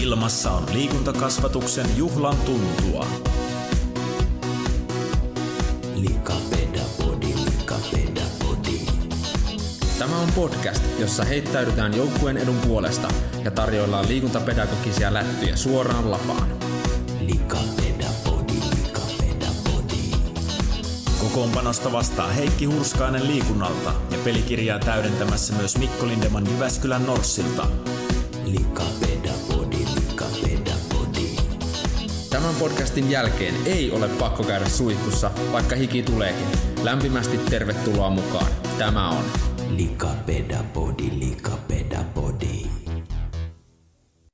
Ilmassa on liikuntakasvatuksen juhlan tuntua. Tämä on podcast, jossa heittäydytään joukkueen edun puolesta ja tarjoillaan liikuntapedagogisia lättyjä suoraan lapaan. Kokoonpanosta vastaa Heikki Hurskainen liikunnalta ja pelikirjaa täydentämässä myös Mikko Lindeman Jyväskylän Norssilta. Tämän podcastin jälkeen ei ole pakko käydä suihkussa, vaikka hiki tuleekin. Lämpimästi tervetuloa mukaan. Tämä on Likapedapodi, likapedapodi.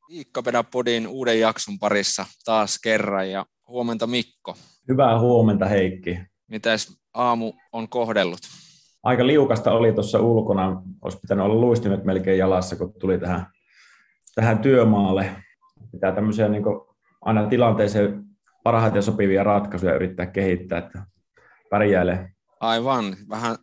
Liikkapedapodin uuden jakson parissa taas kerran ja huomenta Mikko. Hyvää huomenta Heikki. Mitäs aamu on kohdellut? Aika liukasta oli tuossa ulkona. Olisi pitänyt olla luistimet melkein jalassa, kun tuli tähän, tähän työmaalle. Pitää tämmöisiä niin aina tilanteeseen parhaiten sopivia ratkaisuja yrittää kehittää, että pärjäilee. Aivan. Vähän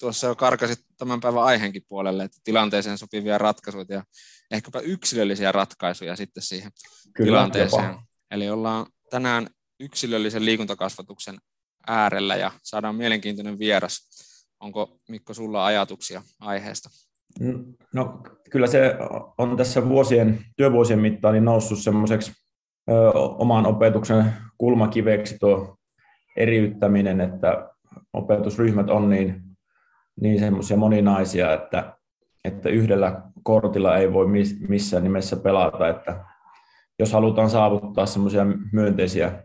tuossa jo karkasit tämän päivän aiheenkin puolelle, että tilanteeseen sopivia ratkaisuja ja ehkäpä yksilöllisiä ratkaisuja sitten siihen Kyllä, tilanteeseen. Jopa. Eli ollaan tänään yksilöllisen liikuntakasvatuksen äärellä ja saadaan mielenkiintoinen vieras. Onko Mikko sulla ajatuksia aiheesta? No kyllä se on tässä vuosien, työvuosien mittaan niin noussut semmoiseksi oman opetuksen kulmakiveksi tuo eriyttäminen, että opetusryhmät on niin, niin semmoisia moninaisia, että, että yhdellä kortilla ei voi missään nimessä pelata, että jos halutaan saavuttaa semmoisia myönteisiä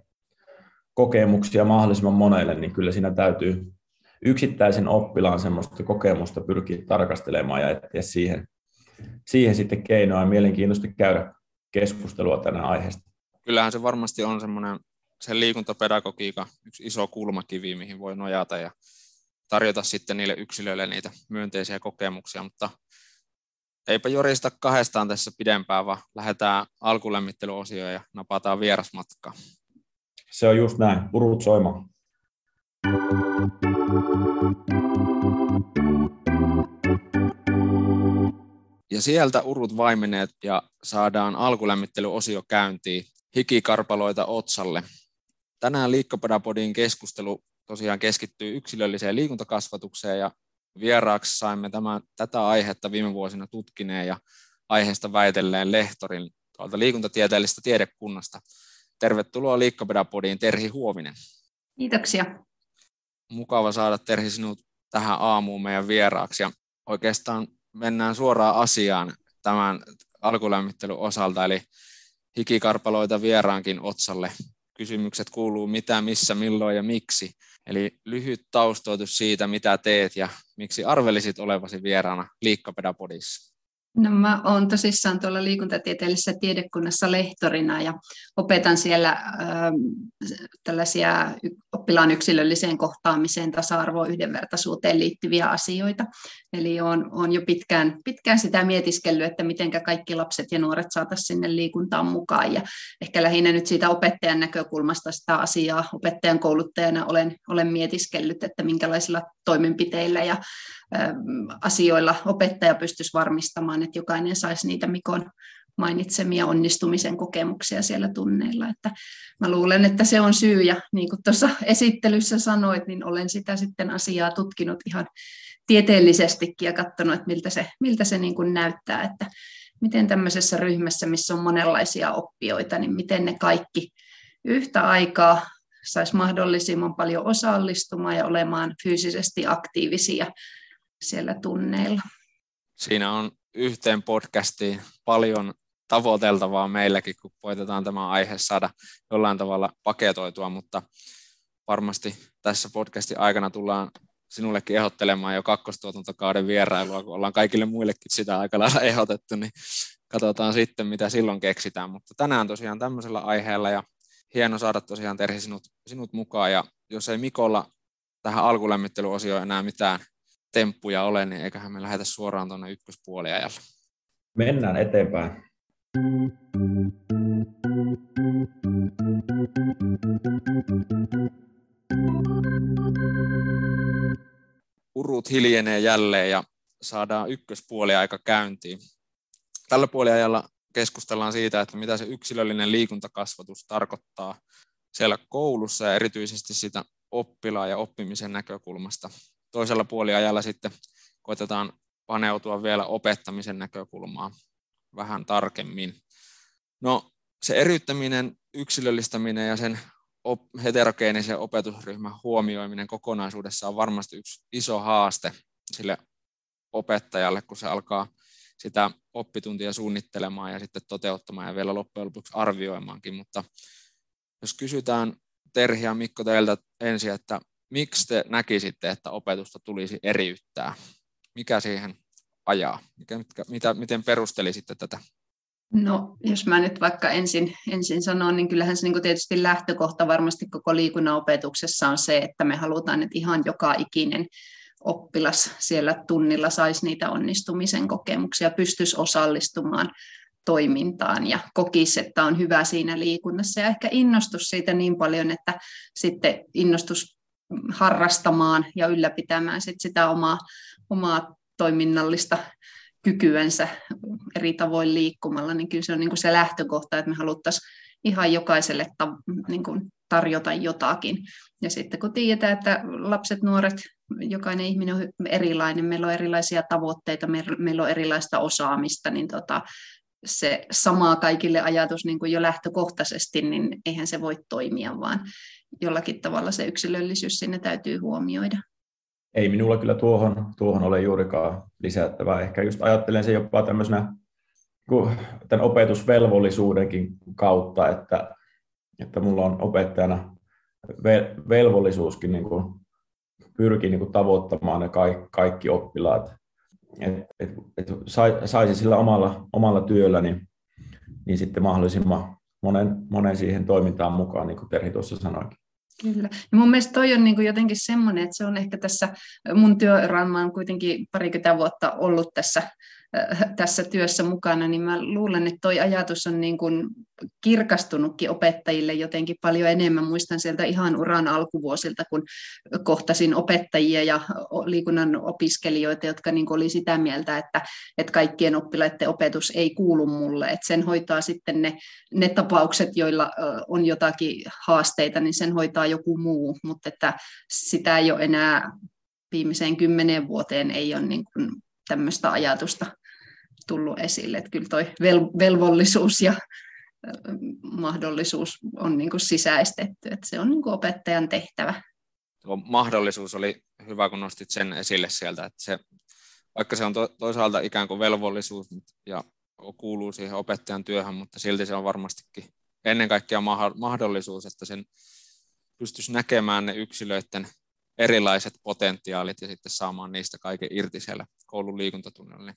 kokemuksia mahdollisimman monelle, niin kyllä siinä täytyy yksittäisen oppilaan semmoista kokemusta pyrkiä tarkastelemaan ja etsiä siihen, siihen sitten keinoa ja mielenkiintoista käydä keskustelua tänä aiheesta. Kyllähän se varmasti on semmoinen sen liikuntapedagogiikan yksi iso kulmakivi, mihin voi nojata ja tarjota sitten niille yksilöille niitä myönteisiä kokemuksia, mutta eipä jorista kahdestaan tässä pidempään, vaan lähdetään alkulämmittelyosioon ja napataan vierasmatkaa. Se on just näin, urut soimaan. Ja sieltä urut vaimeneet ja saadaan alkulämmittelyosio käyntiin hikikarpaloita otsalle. Tänään Liikkopedapodin keskustelu tosiaan keskittyy yksilölliseen liikuntakasvatukseen ja vieraaksi saimme tämän, tätä aihetta viime vuosina tutkineen ja aiheesta väitelleen lehtorin tuolta liikuntatieteellisestä tiedekunnasta. Tervetuloa Liikkopedapodiin Terhi Huovinen. Kiitoksia. Mukava saada Terhi sinut tähän aamuun meidän vieraaksi ja oikeastaan mennään suoraan asiaan tämän alkulämmittelyn osalta, eli hikikarpaloita vieraankin otsalle. Kysymykset kuuluu mitä, missä, milloin ja miksi. Eli lyhyt taustoitus siitä, mitä teet ja miksi arvelisit olevasi vieraana Liikkapedapodissa. No mä olen tosissaan tuolla liikuntatieteellisessä tiedekunnassa lehtorina ja opetan siellä äh, tällaisia oppilaan yksilölliseen kohtaamiseen, tasa-arvoon, yhdenvertaisuuteen liittyviä asioita. Eli olen, olen jo pitkään, pitkään sitä mietiskellyt, että miten kaikki lapset ja nuoret saataisiin sinne liikuntaan mukaan. Ja ehkä lähinnä nyt siitä opettajan näkökulmasta sitä asiaa opettajan kouluttajana olen, olen mietiskellyt, että minkälaisilla toimenpiteillä ja asioilla opettaja pystyisi varmistamaan, että jokainen saisi niitä Mikon mainitsemia onnistumisen kokemuksia siellä tunneilla. Että mä luulen, että se on syy, ja niin kuin tuossa esittelyssä sanoit, niin olen sitä sitten asiaa tutkinut ihan tieteellisestikin ja katsonut, että miltä se, miltä se niin kuin näyttää, että miten tämmöisessä ryhmässä, missä on monenlaisia oppijoita, niin miten ne kaikki yhtä aikaa saisi mahdollisimman paljon osallistumaan ja olemaan fyysisesti aktiivisia siellä tunneilla. Siinä on yhteen podcastiin paljon tavoiteltavaa meilläkin, kun koitetaan tämä aihe saada jollain tavalla paketoitua, mutta varmasti tässä podcastin aikana tullaan sinullekin ehdottelemaan jo kakkostuotantokauden vierailua, kun ollaan kaikille muillekin sitä aika lailla ehdotettu, niin katsotaan sitten, mitä silloin keksitään. Mutta tänään tosiaan tämmöisellä aiheella ja hieno saada tosiaan Terhi sinut, sinut mukaan. Ja jos ei Mikolla tähän alkulämmittelyosioon enää mitään temppuja ole, niin eiköhän me lähdetä suoraan tuonne ykköspuoliajalle. Mennään eteenpäin. Urut hiljenee jälleen ja saadaan ykköspuoliaika käyntiin. Tällä puoliajalla keskustellaan siitä, että mitä se yksilöllinen liikuntakasvatus tarkoittaa siellä koulussa ja erityisesti sitä oppilaan ja oppimisen näkökulmasta. Toisella puoliajalla sitten koitetaan paneutua vielä opettamisen näkökulmaan vähän tarkemmin. No se eriyttäminen, yksilöllistäminen ja sen op- heterogeenisen opetusryhmän huomioiminen kokonaisuudessa on varmasti yksi iso haaste sille opettajalle, kun se alkaa sitä oppituntia suunnittelemaan ja sitten toteuttamaan ja vielä loppujen lopuksi arvioimaankin. Mutta jos kysytään Terhi ja Mikko teiltä ensin, että miksi te näkisitte, että opetusta tulisi eriyttää? Mikä siihen ajaa? Mikä, mitä, miten perustelisitte tätä? No, jos mä nyt vaikka ensin, ensin sanon, niin kyllähän se niin tietysti lähtökohta varmasti koko liikunnan opetuksessa on se, että me halutaan, että ihan joka ikinen oppilas siellä tunnilla saisi niitä onnistumisen kokemuksia, pystyisi osallistumaan toimintaan ja kokisi, että on hyvä siinä liikunnassa ja ehkä innostus siitä niin paljon, että sitten innostus harrastamaan ja ylläpitämään sit sitä omaa, omaa toiminnallista kykyänsä eri tavoin liikkumalla, niin kyllä se on niin kuin se lähtökohta, että me haluttaisiin ihan jokaiselle niin kuin tarjota jotakin. Ja sitten kun tiedetään, että lapset, nuoret, jokainen ihminen on erilainen, meillä on erilaisia tavoitteita, meillä on erilaista osaamista, niin tota, se sama kaikille ajatus niin kuin jo lähtökohtaisesti, niin eihän se voi toimia, vaan jollakin tavalla se yksilöllisyys sinne täytyy huomioida. Ei minulla kyllä tuohon, tuohon ole juurikaan lisättävää. Ehkä just ajattelen se jopa tämmöisenä tämän opetusvelvollisuudenkin kautta, että, että mulla on opettajana velvollisuuskin niin kuin pyrkii niin kuin tavoittamaan ne kaikki, oppilaat. Et, et, et saisi sillä omalla, omalla työllä niin, niin sitten mahdollisimman monen, monen siihen toimintaan mukaan, niin kuin Terhi tuossa sanoikin. Kyllä. Ja mun mielestä toi on niin kuin jotenkin semmoinen, että se on ehkä tässä mun työuran, mä olen kuitenkin parikymmentä vuotta ollut tässä tässä työssä mukana, niin mä luulen, että toi ajatus on niin kuin kirkastunutkin opettajille jotenkin paljon enemmän. Muistan sieltä ihan uran alkuvuosilta, kun kohtasin opettajia ja liikunnan opiskelijoita, jotka niin oli sitä mieltä, että, että kaikkien oppilaiden opetus ei kuulu mulle. Että sen hoitaa sitten ne, ne tapaukset, joilla on jotakin haasteita, niin sen hoitaa joku muu, mutta että sitä ei ole enää viimeiseen kymmeneen vuoteen ei ole niin kuin tämmöistä ajatusta tullut esille. Että kyllä toi vel- velvollisuus ja mahdollisuus on niin kuin sisäistetty, että se on niin kuin opettajan tehtävä. Tuo mahdollisuus oli hyvä, kun nostit sen esille sieltä, että se, vaikka se on to, toisaalta ikään kuin velvollisuus ja kuuluu siihen opettajan työhön, mutta silti se on varmastikin ennen kaikkea mahdollisuus, että sen pystyisi näkemään ne yksilöiden erilaiset potentiaalit ja sitten saamaan niistä kaiken irti siellä koulun liikuntatunnilla. Niin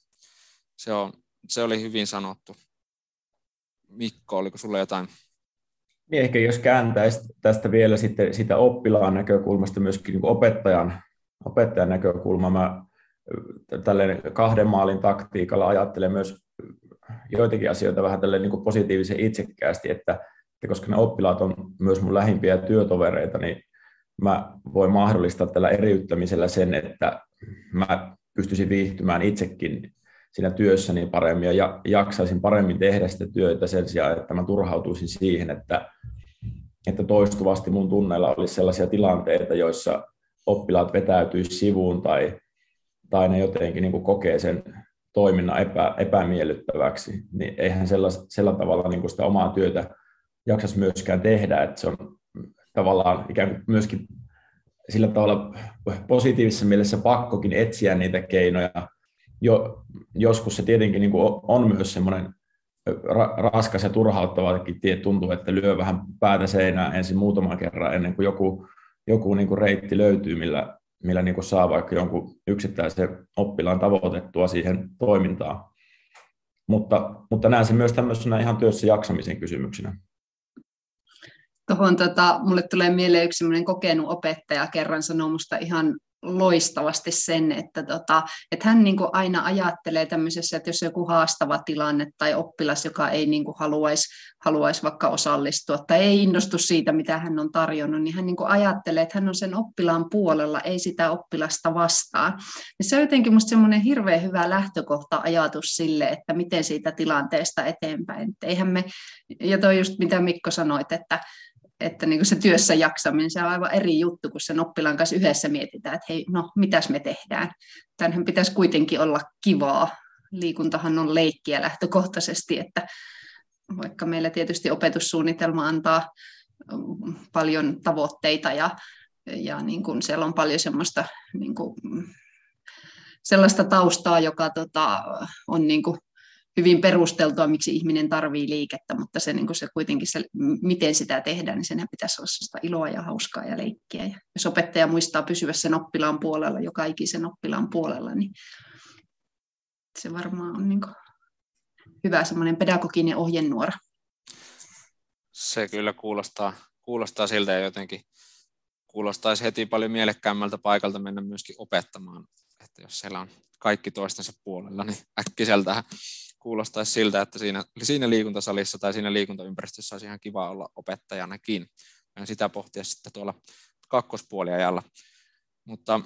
se, on, se oli hyvin sanottu. Mikko, oliko sulla jotain? Niin ehkä jos kääntäisi tästä vielä sitten sitä oppilaan näkökulmasta myöskin niin opettajan, opettajan näkökulma, mä tälleen kahden maalin taktiikalla ajattelen myös joitakin asioita vähän tälleen niin positiivisen itsekkäästi, että, että koska ne oppilaat on myös mun lähimpiä työtovereita, niin mä voin mahdollistaa tällä eriyttämisellä sen, että mä pystyisin viihtymään itsekin siinä työssäni paremmin ja jaksaisin paremmin tehdä sitä työtä sen sijaan, että mä turhautuisin siihen, että, että toistuvasti mun tunneilla olisi sellaisia tilanteita, joissa oppilaat vetäytyisi sivuun tai, tai ne jotenkin niin kuin kokee sen toiminnan epä, epämiellyttäväksi, niin eihän sella, sellä tavalla niin kuin sitä omaa työtä jaksaisi myöskään tehdä, että se on tavallaan ikään kuin myöskin sillä tavalla positiivisessa mielessä pakkokin etsiä niitä keinoja jo, joskus se tietenkin niin kuin on myös semmoinen ra- raskas ja turhauttavakin tie tuntuu, että lyö vähän päätä seinään ensin muutaman kerran ennen kuin joku, joku niin kuin reitti löytyy, millä, millä niin kuin saa vaikka jonkun yksittäisen oppilaan tavoitettua siihen toimintaan. Mutta, mutta näen sen myös tämmöisenä ihan työssä jaksamisen kysymyksenä. Tuohon tota, mulle tulee mieleen yksi kokenut opettaja kerran sanoi musta ihan loistavasti sen, että, tota, että hän niin kuin aina ajattelee tämmöisessä, että jos joku haastava tilanne tai oppilas, joka ei niin kuin haluaisi, haluaisi vaikka osallistua tai ei innostu siitä, mitä hän on tarjonnut, niin hän niin kuin ajattelee, että hän on sen oppilaan puolella, ei sitä oppilasta vastaan. Ja se on jotenkin minusta semmoinen hirveän hyvä lähtökohta ajatus sille, että miten siitä tilanteesta eteenpäin. Että eihän me, ja toi just mitä Mikko sanoit, että että niin kuin se työssä jaksaminen, se on aivan eri juttu, kun sen oppilaan kanssa yhdessä mietitään, että hei, no mitäs me tehdään. Tänhän pitäisi kuitenkin olla kivaa. Liikuntahan on leikkiä lähtökohtaisesti, että vaikka meillä tietysti opetussuunnitelma antaa paljon tavoitteita ja, ja niin kuin siellä on paljon semmoista, niin kuin, sellaista taustaa, joka tota, on niin kuin hyvin perusteltua, miksi ihminen tarvii liikettä, mutta se, niin se kuitenkin se, miten sitä tehdään, niin senhän pitäisi olla sellaista iloa ja hauskaa ja leikkiä. Ja jos opettaja muistaa pysyä sen oppilaan puolella, joka ikisen oppilaan puolella, niin se varmaan on niin hyvä semmoinen pedagoginen ohjenuora. Se kyllä kuulostaa, kuulostaa siltä ja jotenkin kuulostaisi heti paljon mielekkäämmältä paikalta mennä myöskin opettamaan, että jos siellä on kaikki toistensa puolella, niin äkkiseltä kuulostaisi siltä, että siinä, siinä liikuntasalissa tai siinä liikuntaympäristössä olisi ihan kiva olla opettajanakin. Ja sitä pohtia sitten tuolla kakkospuoliajalla. Mutta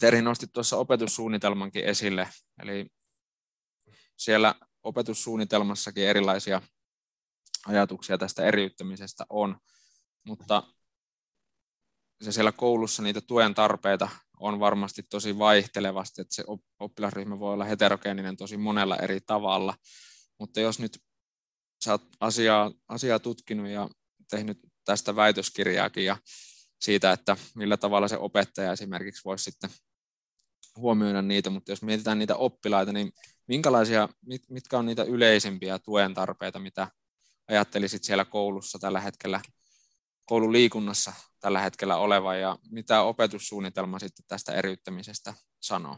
Terhi nosti tuossa opetussuunnitelmankin esille, eli siellä opetussuunnitelmassakin erilaisia ajatuksia tästä eriyttämisestä on, mutta se siellä koulussa niitä tuen tarpeita on varmasti tosi vaihtelevasti, että se oppilasryhmä voi olla heterogeeninen tosi monella eri tavalla, mutta jos nyt sä oot asiaa, asiaa tutkinut ja tehnyt tästä väitöskirjaakin ja siitä, että millä tavalla se opettaja esimerkiksi voisi sitten huomioida niitä, mutta jos mietitään niitä oppilaita, niin minkälaisia, mit, mitkä on niitä yleisimpiä tuen tarpeita, mitä ajattelisit siellä koulussa tällä hetkellä koululiikunnassa tällä hetkellä oleva ja mitä opetussuunnitelma sitten tästä eriyttämisestä sanoo?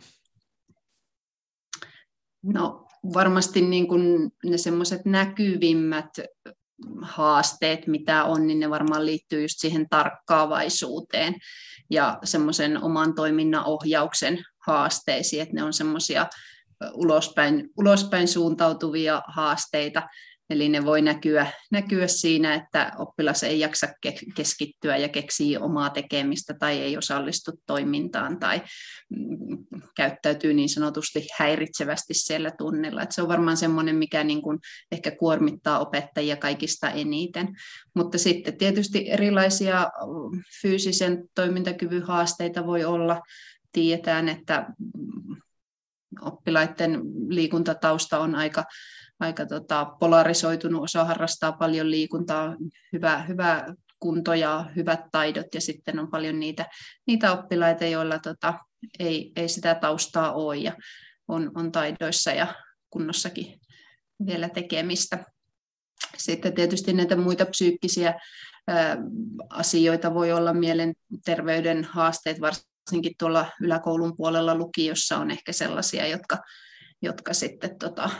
No varmasti niin kuin ne semmoiset näkyvimmät haasteet, mitä on, niin ne varmaan liittyy just siihen tarkkaavaisuuteen ja semmoisen oman toiminnan ohjauksen haasteisiin, että ne on semmoisia ulospäin, ulospäin suuntautuvia haasteita, Eli ne voi näkyä, näkyä siinä, että oppilas ei jaksa keskittyä ja keksii omaa tekemistä tai ei osallistu toimintaan tai mm, käyttäytyy niin sanotusti häiritsevästi siellä tunnilla. Et se on varmaan semmoinen, mikä niin kuin ehkä kuormittaa opettajia kaikista eniten. Mutta sitten tietysti erilaisia mm, fyysisen toimintakyvyn haasteita voi olla. Tiedetään, että mm, oppilaiden liikuntatausta on aika aika tota, polarisoitunut, osa harrastaa paljon liikuntaa, hyvä, hyvä kunto ja hyvät taidot, ja sitten on paljon niitä, niitä oppilaita, joilla tota, ei, ei sitä taustaa ole, ja on, on taidoissa ja kunnossakin vielä tekemistä. Sitten tietysti näitä muita psyykkisiä ää, asioita voi olla mielenterveyden haasteet, varsinkin tuolla yläkoulun puolella lukiossa on ehkä sellaisia, jotka, jotka sitten tota,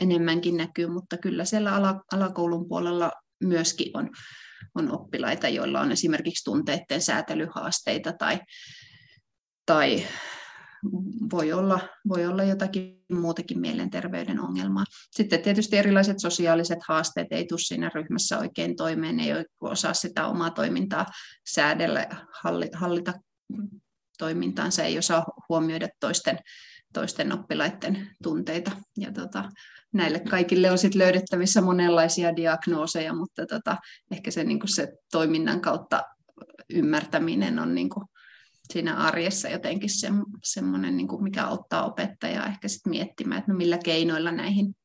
enemmänkin näkyy, mutta kyllä siellä alakoulun puolella myöskin on, on oppilaita, joilla on esimerkiksi tunteiden säätelyhaasteita tai, tai voi olla, voi olla jotakin muutakin mielenterveyden ongelmaa. Sitten tietysti erilaiset sosiaaliset haasteet ei tule siinä ryhmässä oikein toimeen, ei osaa sitä omaa toimintaa säädellä, hallita toimintaansa, ei osaa huomioida toisten toisten oppilaiden tunteita. Ja tota, näille kaikille on sit löydettävissä monenlaisia diagnooseja, mutta tota, ehkä se, niin se toiminnan kautta ymmärtäminen on niin siinä arjessa jotenkin se, semmoinen, niin mikä auttaa opettajaa ehkä sit miettimään, että no millä keinoilla näihin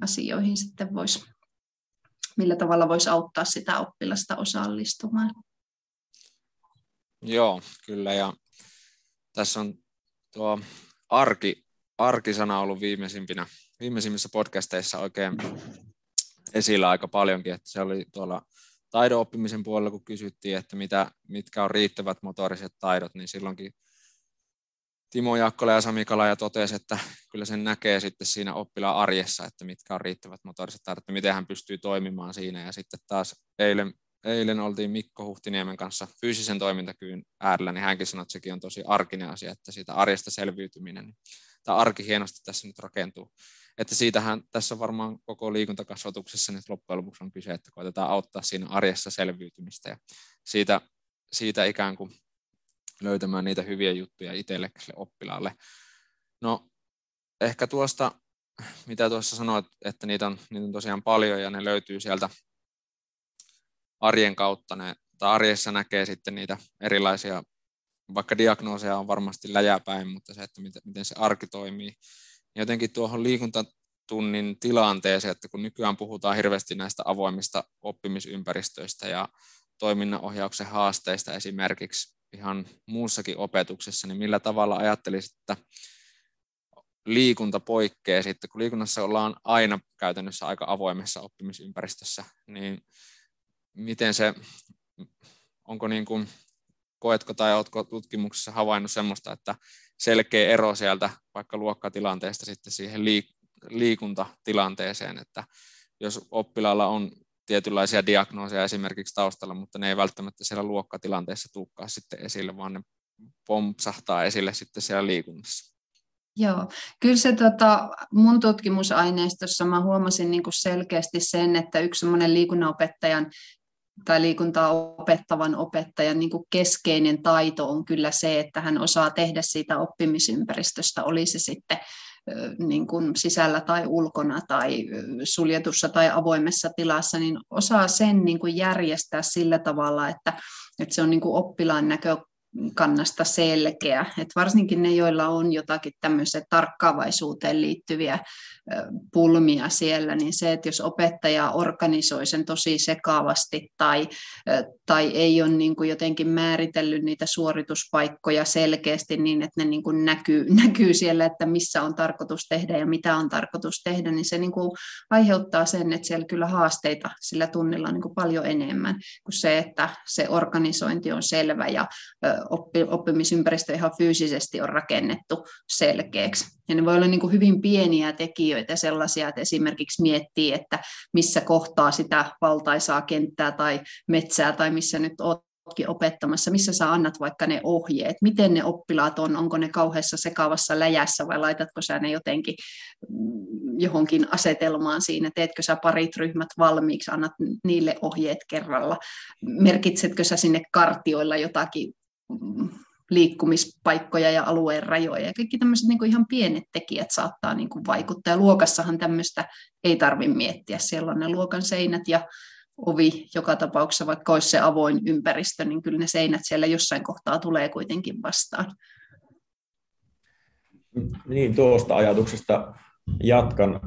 asioihin sitten voisi, millä tavalla voisi auttaa sitä oppilasta osallistumaan. Joo, kyllä. Ja tässä on tuo arki, arkisana ollut viimeisimpinä, viimeisimmissä podcasteissa oikein esillä aika paljonkin, että se oli tuolla taidon oppimisen puolella, kun kysyttiin, että mitä, mitkä on riittävät motoriset taidot, niin silloinkin Timo Jaakkola ja Sami Kalaja totesi, että kyllä sen näkee sitten siinä oppilaan arjessa, että mitkä on riittävät motoriset taidot, että miten hän pystyy toimimaan siinä. Ja sitten taas eilen eilen oltiin Mikko Huhtiniemen kanssa fyysisen toimintakyvyn äärellä, niin hänkin sanoi, että sekin on tosi arkinen asia, että siitä arjesta selviytyminen, niin tämä arki hienosti tässä nyt rakentuu. Että siitähän tässä varmaan koko liikuntakasvatuksessa nyt loppujen lopuksi on kyse, että koitetaan auttaa siinä arjessa selviytymistä ja siitä, siitä ikään kuin löytämään niitä hyviä juttuja itselle oppilaalle. No ehkä tuosta, mitä tuossa sanoit, että niitä on, niitä on tosiaan paljon ja ne löytyy sieltä arjen kautta. Ne, tai arjessa näkee sitten niitä erilaisia, vaikka diagnooseja on varmasti läjäpäin, mutta se, että miten, miten se arki toimii. Jotenkin tuohon liikuntatunnin tilanteeseen, että kun nykyään puhutaan hirveästi näistä avoimista oppimisympäristöistä ja toiminnanohjauksen haasteista esimerkiksi ihan muussakin opetuksessa, niin millä tavalla ajattelisit, että liikunta poikkeaa sitten, kun liikunnassa ollaan aina käytännössä aika avoimessa oppimisympäristössä, niin miten se, onko niin kuin, koetko tai oletko tutkimuksessa havainnut semmoista, että selkeä ero sieltä vaikka luokkatilanteesta sitten siihen liikuntatilanteeseen, että jos oppilaalla on tietynlaisia diagnooseja esimerkiksi taustalla, mutta ne ei välttämättä siellä luokkatilanteessa tukkaa sitten esille, vaan ne pompsahtaa esille sitten siellä liikunnassa. Joo, kyllä se tota, mun tutkimusaineistossa mä huomasin niin selkeästi sen, että yksi semmoinen liikunnanopettajan tai liikuntaa opettavan opettajan niin keskeinen taito on kyllä se, että hän osaa tehdä siitä oppimisympäristöstä, oli se sitten niin kuin sisällä tai ulkona tai suljetussa tai avoimessa tilassa, niin osaa sen niin kuin järjestää sillä tavalla, että, että se on niin kuin oppilaan näkö, kannasta selkeä. Et varsinkin ne, joilla on jotakin tämmöiseen tarkkaavaisuuteen liittyviä pulmia siellä, niin se, että jos opettaja organisoi sen tosi sekaavasti tai, tai ei ole niin kuin jotenkin määritellyt niitä suorituspaikkoja selkeästi niin, että ne niin kuin näkyy, näkyy siellä, että missä on tarkoitus tehdä ja mitä on tarkoitus tehdä, niin se niin kuin aiheuttaa sen, että siellä kyllä haasteita sillä tunnilla on niin kuin paljon enemmän kuin se, että se organisointi on selvä ja oppi, oppimisympäristö ihan fyysisesti on rakennettu selkeäksi. Ja ne voi olla niin kuin hyvin pieniä tekijöitä sellaisia, että esimerkiksi miettii, että missä kohtaa sitä valtaisaa kenttää tai metsää tai missä nyt oletkin opettamassa, missä sä annat vaikka ne ohjeet, miten ne oppilaat on, onko ne kauheassa sekavassa läjässä vai laitatko sä ne jotenkin mm, johonkin asetelmaan siinä, teetkö sä parit ryhmät valmiiksi, annat niille ohjeet kerralla, merkitsetkö sä sinne kartioilla jotakin liikkumispaikkoja ja alueen rajoja. Ja kaikki tämmöiset niin ihan pienet tekijät saattaa niin kuin vaikuttaa. Ja luokassahan tämmöistä ei tarvitse miettiä. Siellä on ne luokan seinät ja ovi joka tapauksessa, vaikka olisi se avoin ympäristö, niin kyllä ne seinät siellä jossain kohtaa tulee kuitenkin vastaan. Niin, tuosta ajatuksesta jatkan,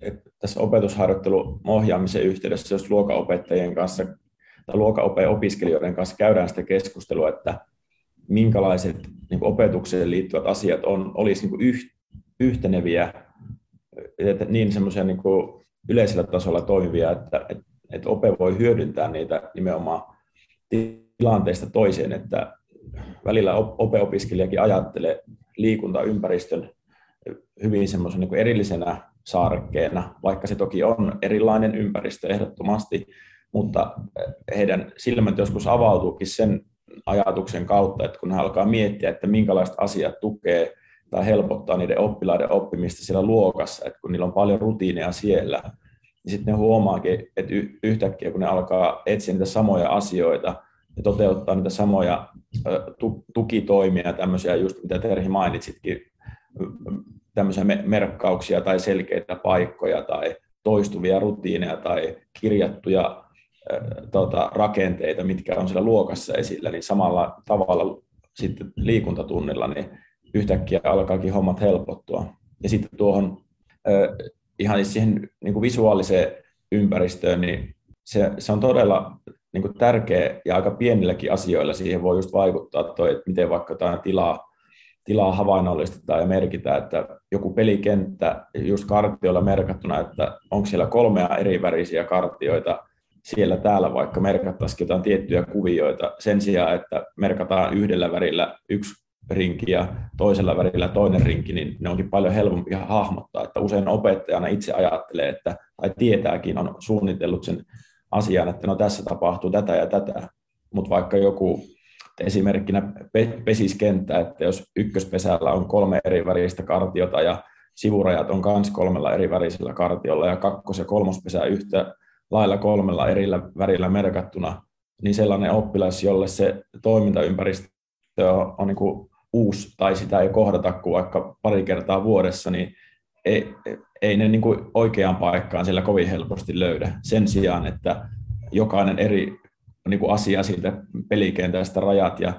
että tässä opetusharjoittelun ohjaamisen yhteydessä, jos luokanopettajien kanssa tai luokanopeopiskelijoiden kanssa käydään sitä keskustelua, että minkälaiset niin kuin opetukseen liittyvät asiat on, olisi niin kuin yh, yhteneviä, että niin semmoisia niin yleisellä tasolla toimivia, että, että, että ope voi hyödyntää niitä nimenomaan tilanteesta toiseen, että välillä opeopiskelijakin ajattelee liikuntaympäristön hyvin semmoisen niin erillisenä saarekkeena, vaikka se toki on erilainen ympäristö ehdottomasti, mutta heidän silmät joskus avautuukin sen ajatuksen kautta, että kun he alkaa miettiä, että minkälaiset asiat tukee tai helpottaa niiden oppilaiden oppimista siellä luokassa, että kun niillä on paljon rutiineja siellä, niin sitten ne huomaakin, että yhtäkkiä kun ne alkaa etsiä niitä samoja asioita ja toteuttaa niitä samoja tukitoimia, tämmöisiä just mitä Terhi mainitsitkin, tämmöisiä merkkauksia tai selkeitä paikkoja tai toistuvia rutiineja tai kirjattuja tota, rakenteita, mitkä on siellä luokassa esillä, niin samalla tavalla sitten liikuntatunnilla niin yhtäkkiä alkaakin hommat helpottua. Ja sitten tuohon ihan siihen niin kuin visuaaliseen ympäristöön, niin se, se on todella niin kuin tärkeä ja aika pienilläkin asioilla siihen voi just vaikuttaa toi, että miten vaikka tämä tilaa, tilaa havainnollistetaan ja merkitään, että joku pelikenttä just kartioilla merkattuna, että onko siellä kolmea eri värisiä kartioita, siellä täällä vaikka merkattaisiin jotain tiettyjä kuvioita. Sen sijaan, että merkataan yhdellä värillä yksi rinki ja toisella värillä toinen rinki, niin ne onkin paljon helpompi hahmottaa, että usein opettajana itse ajattelee, että, tai tietääkin, on suunnitellut sen asian, että no tässä tapahtuu tätä ja tätä, mutta vaikka joku esimerkkinä pesiskenttä, että jos ykköspesällä on kolme eri väristä kartiota ja sivurajat on myös kolmella eri värisellä kartiolla ja kakkos- ja kolmospesä yhtä lailla kolmella erillä värillä merkattuna, niin sellainen oppilas, jolle se toimintaympäristö on, on niin kuin uusi tai sitä ei kohdata kuin vaikka pari kertaa vuodessa, niin ei, ei ne niin kuin oikeaan paikkaan siellä kovin helposti löydä. Sen sijaan, että jokainen eri niin kuin asia siitä pelikentästä rajat ja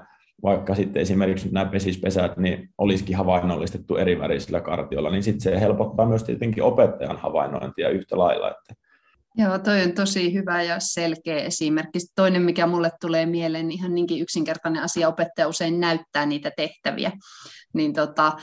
vaikka sitten esimerkiksi nämä pesispesät niin olisikin havainnollistettu eri värisillä kartioilla, niin sitten se helpottaa myös tietenkin opettajan havainnointia yhtä lailla. Että Joo, toi on tosi hyvä ja selkeä esimerkki. Toinen, mikä mulle tulee mieleen, niin ihan niinkin yksinkertainen asia, opettaja usein näyttää niitä tehtäviä. Niin tota,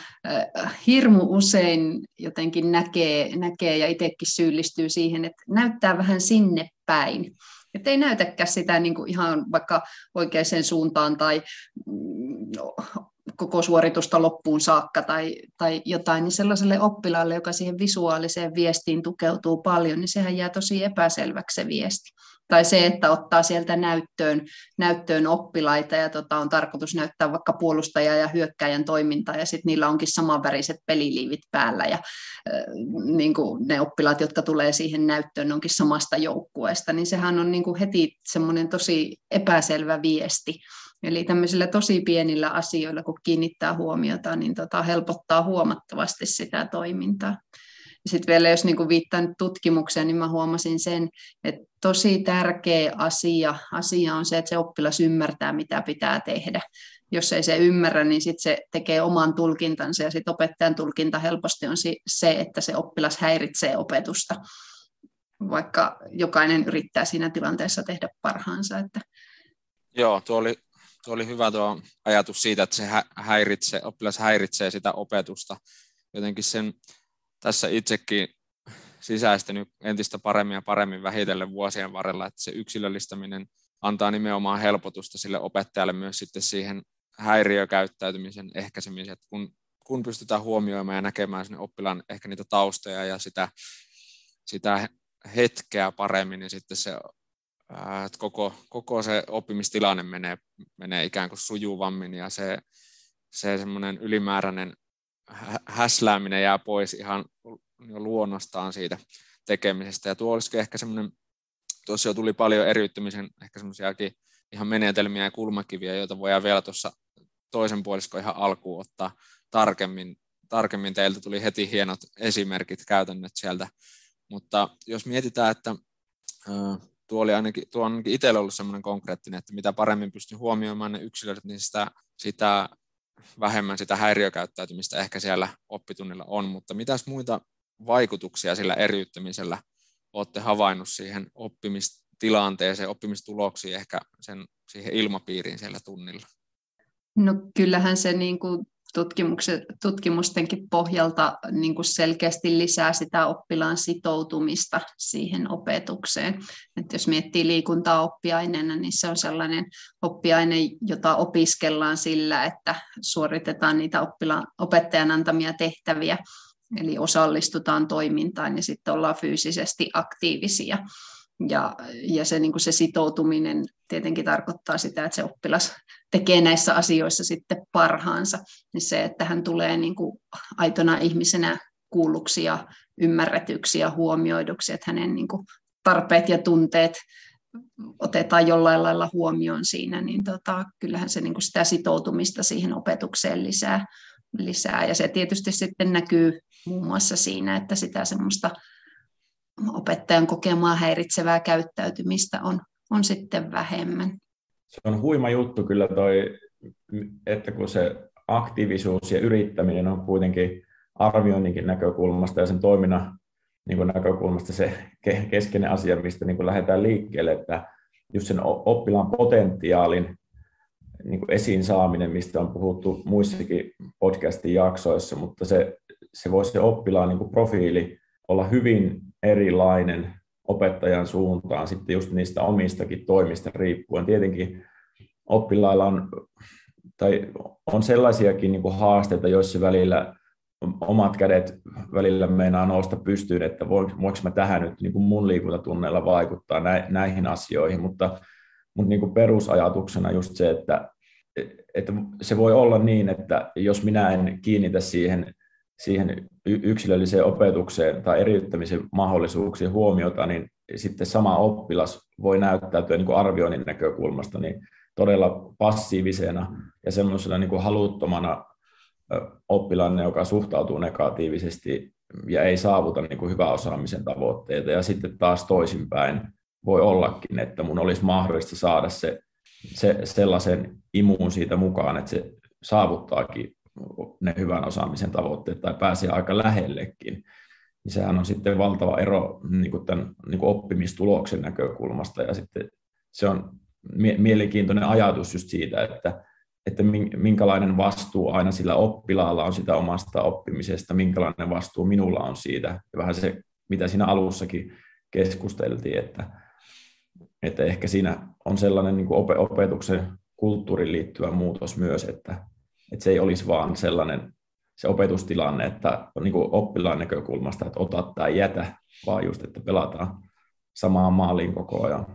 hirmu usein jotenkin näkee, näkee ja itsekin syyllistyy siihen, että näyttää vähän sinne päin. Että ei näytäkään sitä niin kuin ihan vaikka oikeaan suuntaan tai mm, koko suoritusta loppuun saakka tai, tai jotain, niin sellaiselle oppilaalle, joka siihen visuaaliseen viestiin tukeutuu paljon, niin sehän jää tosi epäselväksi se viesti. Tai se, että ottaa sieltä näyttöön, näyttöön oppilaita ja tota, on tarkoitus näyttää vaikka puolustaja ja hyökkäjän toimintaa ja sitten niillä onkin samanväriset peliliivit päällä ja äh, niin kuin ne oppilaat, jotka tulee siihen näyttöön, onkin samasta joukkueesta, niin sehän on niin kuin heti semmoinen tosi epäselvä viesti Eli tämmöisillä tosi pienillä asioilla, kun kiinnittää huomiota, niin tota, helpottaa huomattavasti sitä toimintaa. Sitten vielä jos niin viittaan tutkimukseen, niin mä huomasin sen, että tosi tärkeä asia, asia on se, että se oppilas ymmärtää, mitä pitää tehdä. Jos ei se ymmärrä, niin sitten se tekee oman tulkintansa ja sitten opettajan tulkinta helposti on se, että se oppilas häiritsee opetusta, vaikka jokainen yrittää siinä tilanteessa tehdä parhaansa. Että Joo, tuo oli tuo oli hyvä tuo ajatus siitä, että se häiritsee, oppilas häiritsee sitä opetusta. Jotenkin sen tässä itsekin sisäistänyt entistä paremmin ja paremmin vähitellen vuosien varrella, että se yksilöllistäminen antaa nimenomaan helpotusta sille opettajalle myös sitten siihen häiriökäyttäytymisen ehkäisemiseen, että kun, kun pystytään huomioimaan ja näkemään sinne oppilaan ehkä niitä taustoja ja sitä, sitä hetkeä paremmin, niin sitten se että koko, koko se oppimistilanne menee, menee ikään kuin sujuvammin ja se, se semmoinen ylimääräinen häslääminen jää pois ihan luonnostaan siitä tekemisestä. Ja tuo olisikin ehkä semmoinen, tuossa jo tuli paljon eriyttämisen ehkä semmoisiakin ihan menetelmiä ja kulmakiviä, joita voidaan vielä tuossa toisen puoliskon ihan alkuun ottaa tarkemmin. Tarkemmin teiltä tuli heti hienot esimerkit, käytännöt sieltä. Mutta jos mietitään, että tuo oli ainakin, tuo on ainakin itsellä ollut semmoinen konkreettinen, että mitä paremmin pystyy huomioimaan ne yksilöt, niin sitä, sitä vähemmän sitä häiriökäyttäytymistä ehkä siellä oppitunnilla on, mutta mitäs muita vaikutuksia sillä eriyttämisellä olette havainnut siihen oppimistilanteeseen, oppimistuloksiin, ehkä sen, siihen ilmapiiriin siellä tunnilla? No kyllähän se niin kuin tutkimustenkin pohjalta niin kuin selkeästi lisää sitä oppilaan sitoutumista siihen opetukseen. Että jos miettii liikuntaa oppiaineena, niin se on sellainen oppiaine, jota opiskellaan sillä, että suoritetaan niitä oppilaan, opettajan antamia tehtäviä, eli osallistutaan toimintaan ja sitten ollaan fyysisesti aktiivisia. Ja, ja se, niin se sitoutuminen tietenkin tarkoittaa sitä, että se oppilas tekee näissä asioissa sitten parhaansa, niin se, että hän tulee niin kuin aitona ihmisenä kuulluksi ja ymmärretyksi ja huomioiduksi, että hänen niin kuin tarpeet ja tunteet otetaan jollain lailla huomioon siinä, niin tota, kyllähän se niin kuin sitä sitoutumista siihen opetukseen lisää, lisää. Ja se tietysti sitten näkyy muun muassa siinä, että sitä semmoista opettajan kokemaa häiritsevää käyttäytymistä on, on sitten vähemmän. Se on huima juttu kyllä toi, että kun se aktiivisuus ja yrittäminen on kuitenkin arvioinninkin näkökulmasta ja sen toiminnan niin kuin näkökulmasta se keskeinen asia, mistä niin kuin lähdetään liikkeelle, että just sen oppilaan potentiaalin niin kuin esiin saaminen, mistä on puhuttu muissakin podcastin jaksoissa, mutta se, se voisi se oppilaan niin kuin profiili olla hyvin erilainen opettajan suuntaan sitten just niistä omistakin toimista riippuen. Tietenkin oppilailla on, tai on sellaisiakin niin kuin haasteita, joissa välillä omat kädet välillä meinaa nousta pystyyn, että voinko mä tähän nyt niin kuin mun liikuntatunneilla vaikuttaa näihin asioihin, mutta, mutta niin kuin perusajatuksena just se, että, että se voi olla niin, että jos minä en kiinnitä siihen, siihen yksilölliseen opetukseen tai eriyttämisen mahdollisuuksiin huomiota, niin sitten sama oppilas voi näyttäytyä niin kuin arvioinnin näkökulmasta niin todella passiivisena ja semmoisena niin haluttomana oppilaana, joka suhtautuu negatiivisesti ja ei saavuta niin kuin hyvää osaamisen tavoitteita. Ja sitten taas toisinpäin voi ollakin, että mun olisi mahdollista saada se, se sellaisen imuun siitä mukaan, että se saavuttaakin ne hyvän osaamisen tavoitteet tai pääsee aika lähellekin. Niin sehän on sitten valtava ero niin kuin tämän niin kuin oppimistuloksen näkökulmasta ja sitten se on mielenkiintoinen ajatus just siitä, että että minkälainen vastuu aina sillä oppilaalla on sitä omasta oppimisesta, minkälainen vastuu minulla on siitä. Ja vähän se, mitä siinä alussakin keskusteltiin, että, että ehkä siinä on sellainen niin kuin opetuksen kulttuuriin liittyvä muutos myös, että, että se ei olisi vaan sellainen se opetustilanne, että niin kuin oppilaan näkökulmasta, että ota tai jätä, vaan just, että pelataan samaan maaliin koko ajan.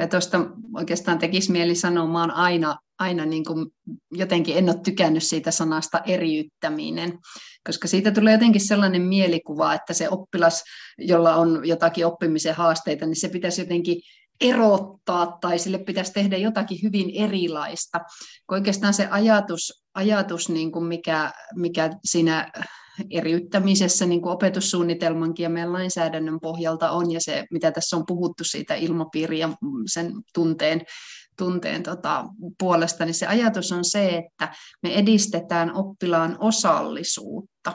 Ja tuosta oikeastaan tekisi mieli sanoa, mä oon aina, aina niin kuin jotenkin en ole tykännyt siitä sanasta eriyttäminen, koska siitä tulee jotenkin sellainen mielikuva, että se oppilas, jolla on jotakin oppimisen haasteita, niin se pitäisi jotenkin erottaa tai sille pitäisi tehdä jotakin hyvin erilaista. Kun oikeastaan se ajatus, ajatus niin kuin mikä, mikä siinä eriyttämisessä niin kuin opetussuunnitelmankin ja meidän lainsäädännön pohjalta on, ja se, mitä tässä on puhuttu siitä ilmapiiri ja sen tunteen, tunteen tota, puolesta, niin se ajatus on se, että me edistetään oppilaan osallisuutta.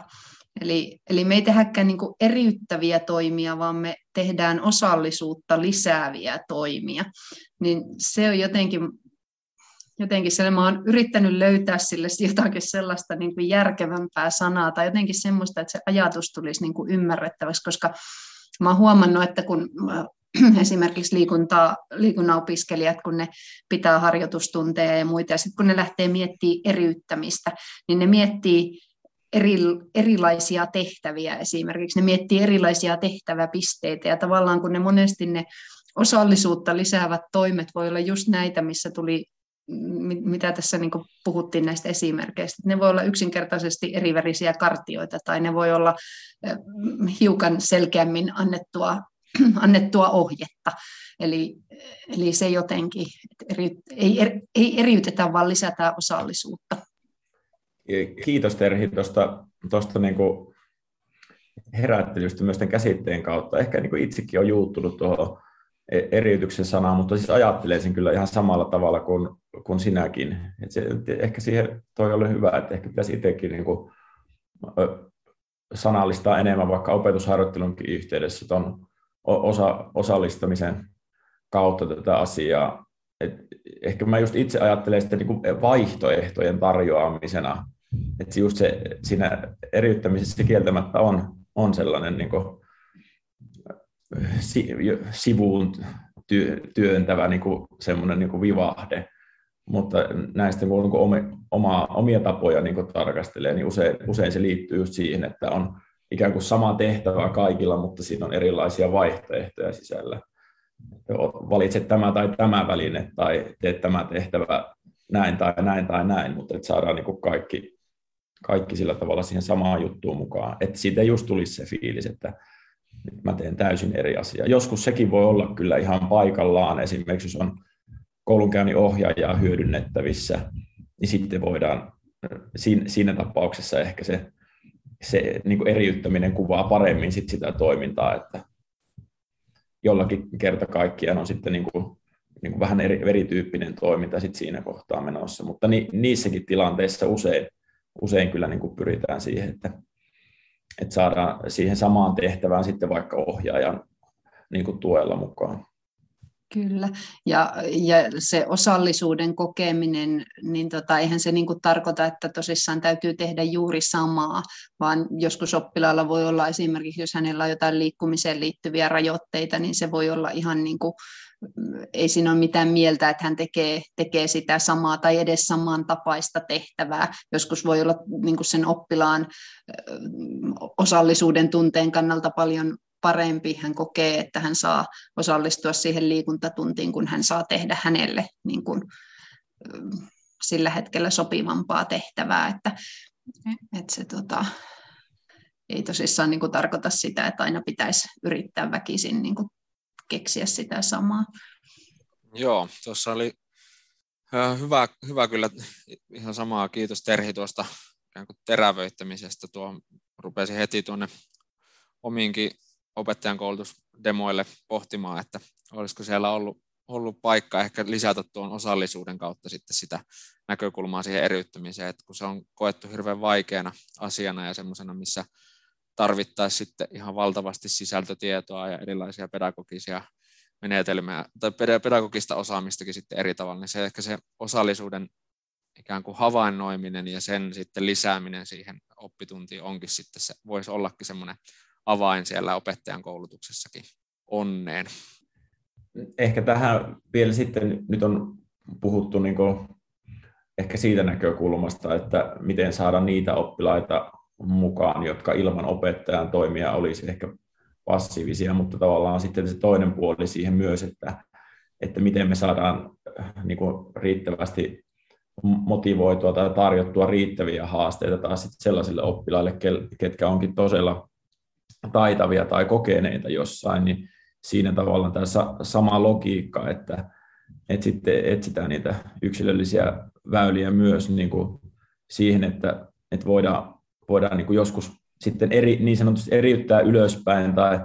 Eli, eli me ei tehdäkään niin eriyttäviä toimia, vaan me tehdään osallisuutta lisääviä toimia. Niin se on jotenkin jotenkin siellä mä oon yrittänyt löytää sille jotakin sellaista niin kuin järkevämpää sanaa tai jotenkin semmoista, että se ajatus tulisi niin kuin ymmärrettäväksi, koska mä oon huomannut, että kun esimerkiksi liikuntaa, liikunnan opiskelijat, kun ne pitää harjoitustunteja ja muita, ja sitten kun ne lähtee miettimään eriyttämistä, niin ne miettii eri, erilaisia tehtäviä esimerkiksi, ne miettii erilaisia tehtäväpisteitä, ja tavallaan kun ne monesti ne osallisuutta lisäävät toimet voi olla just näitä, missä tuli mitä tässä niin puhuttiin näistä esimerkkeistä. Ne voi olla yksinkertaisesti erivärisiä kartioita tai ne voi olla hiukan selkeämmin annettua, annettua ohjetta. Eli, eli se jotenkin, eri, ei, ei eriytetä, vaan lisätään osallisuutta. Kiitos Terhi tuosta, tuosta niin herättelystä myös tämän käsitteen kautta. Ehkä niin itsekin on juuttunut tuohon E- eriytyksen sanaa, mutta siis ajattelen sen kyllä ihan samalla tavalla kuin, kuin sinäkin. Et se, ehkä siihen toi oli hyvä, että ehkä pitäisi itsekin niin kuin, sanallistaa enemmän vaikka opetusharjoittelunkin yhteydessä tuon osa, osallistamisen kautta tätä asiaa. Et ehkä mä just itse ajattelen sitä niin kuin vaihtoehtojen tarjoamisena, että just se, siinä eriyttämisessä kieltämättä on, on sellainen niin kuin, sivuun työntävä niin kuin semmoinen niin kuin vivahde, mutta näistä kun niin oma, omia tapoja niin tarkastelee, niin usein, usein se liittyy just siihen, että on ikään kuin sama tehtävä kaikilla, mutta siinä on erilaisia vaihtoehtoja sisällä. Valitset tämä tai tämä väline tai teet tämä tehtävä näin tai näin tai näin, mutta että saadaan niin kaikki, kaikki sillä tavalla siihen samaan juttuun mukaan. Että siitä just tulisi se fiilis, että nyt mä teen täysin eri asiaa. Joskus sekin voi olla kyllä ihan paikallaan, esimerkiksi jos on koulunkäynnin ohjaajaa hyödynnettävissä, niin sitten voidaan siinä, siinä tapauksessa ehkä se, se niin kuin eriyttäminen kuvaa paremmin sit sitä toimintaa, että jollakin kerta kaikkiaan on sitten niin kuin, niin kuin vähän eri, erityyppinen toiminta sit siinä kohtaa menossa, mutta ni, niissäkin tilanteissa usein, usein kyllä niin kuin pyritään siihen, että että saadaan siihen samaan tehtävään sitten vaikka ohjaajan niin kuin tuella mukaan. Kyllä, ja, ja se osallisuuden kokeminen, niin tota, eihän se niin tarkoita, että tosissaan täytyy tehdä juuri samaa, vaan joskus oppilaalla voi olla esimerkiksi, jos hänellä on jotain liikkumiseen liittyviä rajoitteita, niin se voi olla ihan niin kuin, ei siinä ole mitään mieltä, että hän tekee, tekee sitä samaa tai edes samantapaista tehtävää. Joskus voi olla niin sen oppilaan osallisuuden tunteen kannalta paljon parempi, hän kokee, että hän saa osallistua siihen liikuntatuntiin, kun hän saa tehdä hänelle niin kuin, sillä hetkellä sopivampaa tehtävää, että, että se tota, ei tosissaan niin kuin tarkoita sitä, että aina pitäisi yrittää väkisin niin kuin keksiä sitä samaa. Joo, tuossa oli hyvä, hyvä kyllä, ihan samaa, kiitos Terhi tuosta terävöittämisestä, tuo rupesi heti tuonne omiinkin opettajan koulutusdemoille pohtimaan, että olisiko siellä ollut, ollut paikka ehkä lisätä tuon osallisuuden kautta sitten sitä näkökulmaa siihen eriyttämiseen, että kun se on koettu hirveän vaikeana asiana ja semmoisena, missä tarvittaisiin sitten ihan valtavasti sisältötietoa ja erilaisia pedagogisia menetelmiä tai pedagogista osaamistakin sitten eri tavalla, niin se ehkä se osallisuuden ikään kuin havainnoiminen ja sen sitten lisääminen siihen oppituntiin onkin sitten se, voisi ollakin semmoinen avain siellä opettajan koulutuksessakin onneen. Ehkä tähän vielä sitten nyt on puhuttu niin ehkä siitä näkökulmasta, että miten saada niitä oppilaita mukaan, jotka ilman opettajan toimia olisi ehkä passiivisia, mutta tavallaan sitten se toinen puoli siihen myös, että, että miten me saadaan niin riittävästi motivoitua tai tarjottua riittäviä haasteita taas sitten sellaisille oppilaille, ketkä onkin todella taitavia tai kokeneita jossain, niin siinä tavallaan tämä sama logiikka, että, että sitten etsitään niitä yksilöllisiä väyliä myös niin kuin siihen, että, että voidaan, voidaan niin kuin joskus sitten eri, niin sanotusti eriyttää ylöspäin tai,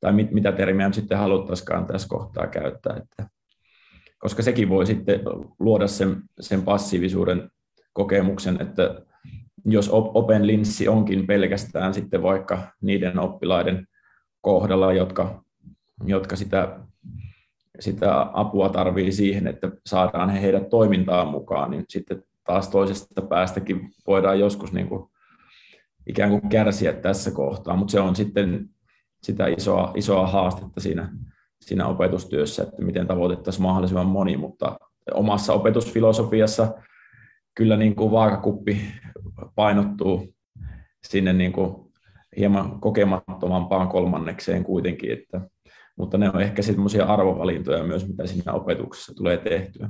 tai mit, mitä termiä sitten haluttaisikaan tässä kohtaa käyttää. Että, koska sekin voi sitten luoda sen, sen passiivisuuden kokemuksen, että jos Open linssi onkin pelkästään sitten vaikka niiden oppilaiden kohdalla, jotka, jotka sitä, sitä apua tarvii siihen, että saadaan he heidät toimintaan mukaan, niin sitten taas toisesta päästäkin voidaan joskus niin kuin ikään kuin kärsiä tässä kohtaa, mutta se on sitten sitä isoa, isoa haastetta siinä, siinä opetustyössä, että miten tavoitettaisiin mahdollisimman moni, mutta omassa opetusfilosofiassa kyllä niin kuin vaakakuppi painottuu sinne niin kuin hieman kokemattomampaan kolmannekseen kuitenkin, että, mutta ne on ehkä semmoisia arvovalintoja myös, mitä siinä opetuksessa tulee tehtyä.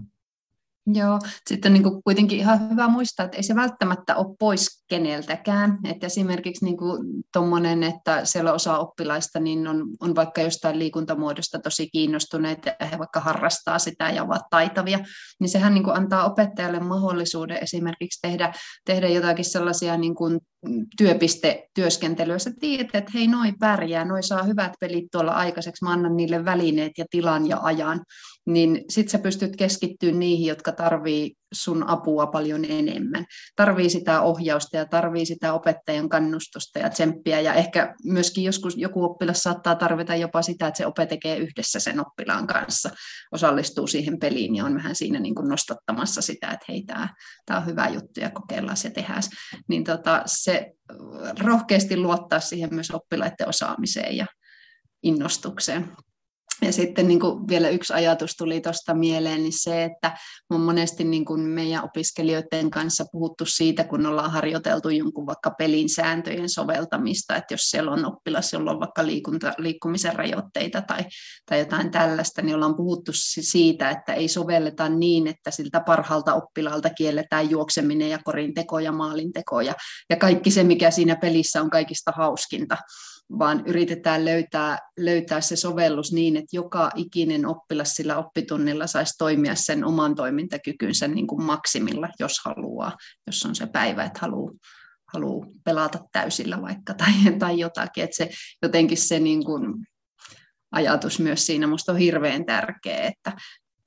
Joo, sitten niin kuin kuitenkin ihan hyvä muistaa, että ei se välttämättä ole pois keneltäkään. Että esimerkiksi niin tuommoinen, että siellä osa oppilaista niin on, on vaikka jostain liikuntamuodosta tosi kiinnostuneita ja he vaikka harrastaa sitä ja ovat taitavia, niin sehän niin kuin antaa opettajalle mahdollisuuden esimerkiksi tehdä, tehdä jotakin sellaisia niin kuin työpistetyöskentelyä. Sä tiedät, että hei, noi pärjää, noi saa hyvät pelit tuolla aikaiseksi, mä annan niille välineet ja tilan ja ajan niin sitten sä pystyt keskittymään niihin, jotka tarvii sun apua paljon enemmän. Tarvii sitä ohjausta ja tarvii sitä opettajan kannustusta ja tsemppiä ja ehkä myöskin joskus joku oppilas saattaa tarvita jopa sitä, että se ope tekee yhdessä sen oppilaan kanssa, osallistuu siihen peliin ja on vähän siinä niin kuin nostattamassa sitä, että hei, tämä, on hyvä juttu ja kokeillaan se tehdään. Niin tota, se rohkeasti luottaa siihen myös oppilaiden osaamiseen ja innostukseen. Ja sitten niin kuin vielä yksi ajatus tuli tuosta mieleen, niin se, että on monesti niin kuin meidän opiskelijoiden kanssa puhuttu siitä, kun ollaan harjoiteltu jonkun vaikka pelin sääntöjen soveltamista, että jos siellä on oppilas, jolla on vaikka liikunta, liikkumisen rajoitteita tai, tai jotain tällaista, niin ollaan puhuttu siitä, että ei sovelleta niin, että siltä parhaalta oppilaalta kielletään juokseminen ja korinteko ja maalinteko ja, ja kaikki se, mikä siinä pelissä on kaikista hauskinta vaan yritetään löytää, löytää se sovellus niin, että joka ikinen oppilas sillä oppitunnilla saisi toimia sen oman toimintakykynsä niin kuin maksimilla, jos haluaa, jos on se päivä, että haluaa haluaa pelata täysillä vaikka tai, tai jotakin, että se jotenkin se niin kuin ajatus myös siinä minusta on hirveän tärkeä, että,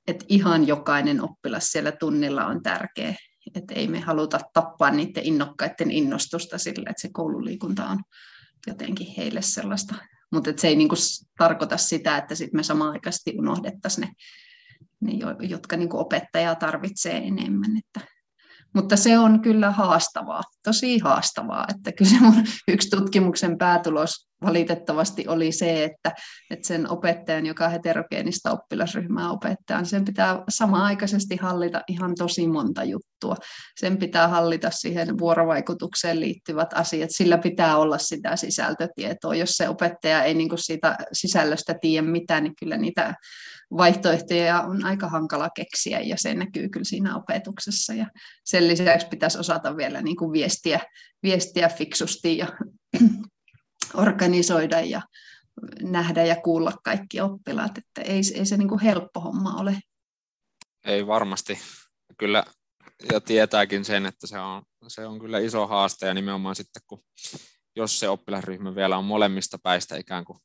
että ihan jokainen oppilas siellä tunnilla on tärkeä, että ei me haluta tappaa niiden innokkaiden innostusta sillä, että se koululiikunta on jotenkin heille sellaista mutta se ei niin kuin tarkoita sitä, että sit me samanaikaisesti unohdettaisiin ne, ne jotka niin kuin opettajaa tarvitsee enemmän. Että mutta se on kyllä haastavaa, tosi haastavaa, että kyllä se mun yksi tutkimuksen päätulos valitettavasti oli se, että, että sen opettajan, joka heterogeenista oppilasryhmää opettaa, sen pitää samaaikaisesti hallita ihan tosi monta juttua. Sen pitää hallita siihen vuorovaikutukseen liittyvät asiat, sillä pitää olla sitä sisältötietoa. Jos se opettaja ei niin siitä sisällöstä tiedä mitään, niin kyllä niitä vaihtoehtoja on aika hankala keksiä ja se näkyy kyllä siinä opetuksessa. Ja sen lisäksi pitäisi osata vielä niin kuin viestiä, viestiä fiksusti ja organisoida ja nähdä ja kuulla kaikki oppilaat, että ei, ei se niin kuin helppo homma ole. Ei varmasti. Kyllä ja tietääkin sen, että se on, se on kyllä iso haaste ja nimenomaan sitten, kun jos se oppilasryhmä vielä on molemmista päistä ikään kuin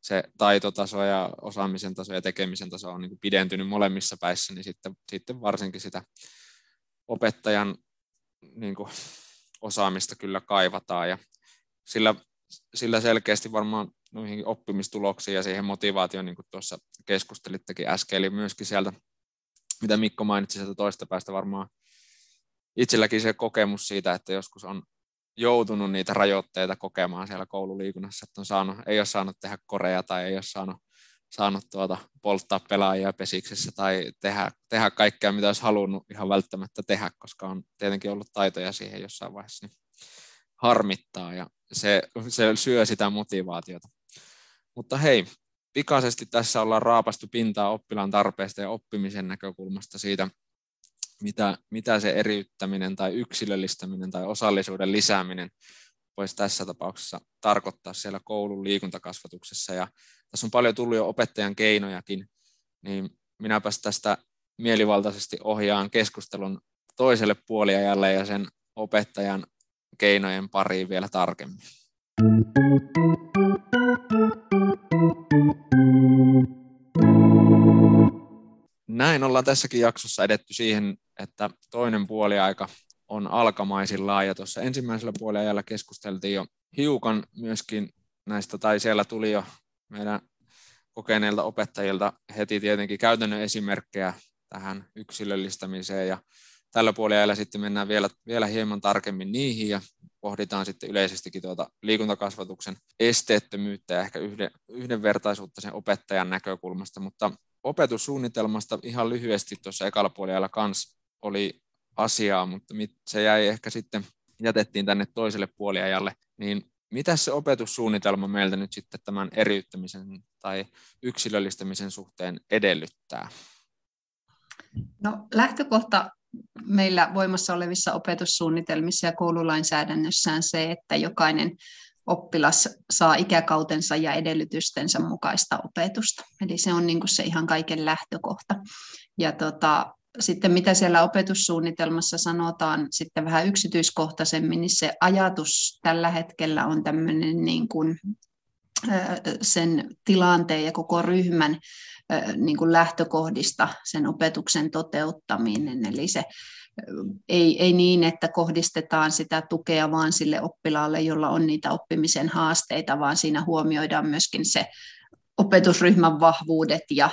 se taitotaso ja osaamisen taso ja tekemisen taso on niin kuin pidentynyt molemmissa päissä, niin sitten, sitten varsinkin sitä opettajan niin kuin osaamista kyllä kaivataan ja sillä, sillä selkeästi varmaan noihin oppimistuloksiin ja siihen motivaatioon, niin kuin tuossa keskustelittekin äsken, eli myöskin sieltä, mitä Mikko mainitsi sieltä toista päästä varmaan itselläkin se kokemus siitä, että joskus on joutunut niitä rajoitteita kokemaan siellä koululiikunnassa, että on saanut, ei ole saanut tehdä korea tai ei ole saanut, saanut tuota, polttaa pelaajia pesiksessä tai tehdä, tehdä kaikkea, mitä olisi halunnut ihan välttämättä tehdä, koska on tietenkin ollut taitoja siihen jossain vaiheessa, niin harmittaa. Ja se, se syö sitä motivaatiota. Mutta hei, pikaisesti tässä ollaan raapastu pintaa oppilaan tarpeesta ja oppimisen näkökulmasta siitä, mitä, mitä se eriyttäminen tai yksilöllistäminen tai osallisuuden lisääminen voisi tässä tapauksessa tarkoittaa siellä koulun liikuntakasvatuksessa. Ja tässä on paljon tullut jo opettajan keinojakin, niin minäpäs tästä mielivaltaisesti ohjaan keskustelun toiselle puoliajalle ja sen opettajan keinojen pariin vielä tarkemmin. Näin ollaan tässäkin jaksossa edetty siihen, että toinen puoliaika on alkamaisillaan ja tuossa ensimmäisellä puoliajalla keskusteltiin jo hiukan myöskin näistä, tai siellä tuli jo meidän kokeneilta opettajilta heti tietenkin käytännön esimerkkejä tähän yksilöllistämiseen ja tällä puoliajalla sitten mennään vielä, vielä hieman tarkemmin niihin ja pohditaan sitten yleisestikin tuota liikuntakasvatuksen esteettömyyttä ja ehkä yhden, yhdenvertaisuutta sen opettajan näkökulmasta, mutta opetussuunnitelmasta ihan lyhyesti tuossa ekalla puolella kanssa oli asiaa, mutta se jäi ehkä sitten, jätettiin tänne toiselle puoliajalle, niin mitä se opetussuunnitelma meiltä nyt sitten tämän eriyttämisen tai yksilöllistämisen suhteen edellyttää? No, lähtökohta meillä voimassa olevissa opetussuunnitelmissa ja koululainsäädännössä on se, että jokainen oppilas saa ikäkautensa ja edellytystensä mukaista opetusta. Eli se on niin kuin se ihan kaiken lähtökohta. Ja tota, sitten mitä siellä opetussuunnitelmassa sanotaan sitten vähän yksityiskohtaisemmin, niin se ajatus tällä hetkellä on tämmöinen niin kuin sen tilanteen ja koko ryhmän niin kuin lähtökohdista sen opetuksen toteuttaminen. Eli se ei, ei niin, että kohdistetaan sitä tukea vaan sille oppilaalle, jolla on niitä oppimisen haasteita, vaan siinä huomioidaan myöskin se opetusryhmän vahvuudet ja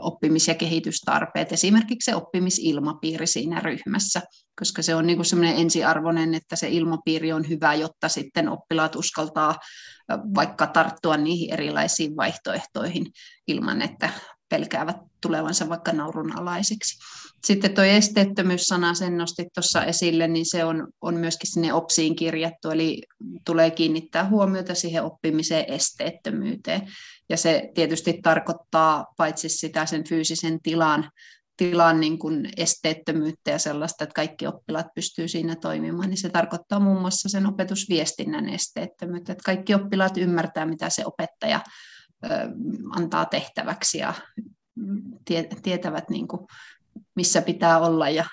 oppimis- ja kehitystarpeet, esimerkiksi se oppimisilmapiiri siinä ryhmässä, koska se on niin semmoinen ensiarvoinen, että se ilmapiiri on hyvä, jotta sitten oppilaat uskaltaa vaikka tarttua niihin erilaisiin vaihtoehtoihin ilman, että pelkäävät tulevansa vaikka naurunalaisiksi. Sitten tuo esteettömyyssana, sen nostit tuossa esille, niin se on, on myöskin sinne OPSiin kirjattu, eli tulee kiinnittää huomiota siihen oppimiseen esteettömyyteen. Ja se tietysti tarkoittaa paitsi sitä sen fyysisen tilan, tilan niin kuin esteettömyyttä ja sellaista, että kaikki oppilaat pystyy siinä toimimaan, niin se tarkoittaa muun muassa sen opetusviestinnän esteettömyyttä, että kaikki oppilaat ymmärtää, mitä se opettaja antaa tehtäväksi ja tietävät, niin kuin, missä pitää olla ja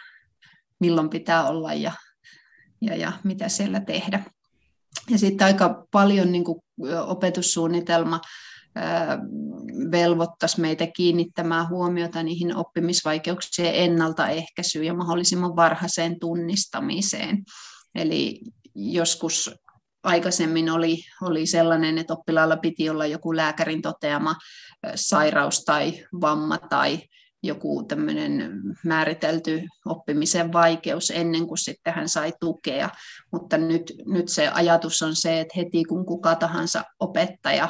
milloin pitää olla ja, ja, ja mitä siellä tehdä. Ja sitten aika paljon niin kuin opetussuunnitelma velvoittaisi meitä kiinnittämään huomiota niihin oppimisvaikeuksien ennaltaehkäisyyn ja mahdollisimman varhaiseen tunnistamiseen. Eli joskus aikaisemmin oli, oli sellainen, että oppilaalla piti olla joku lääkärin toteama sairaus tai vamma tai joku tämmöinen määritelty oppimisen vaikeus ennen kuin sitten hän sai tukea. Mutta nyt, nyt se ajatus on se, että heti kun kuka tahansa opettaja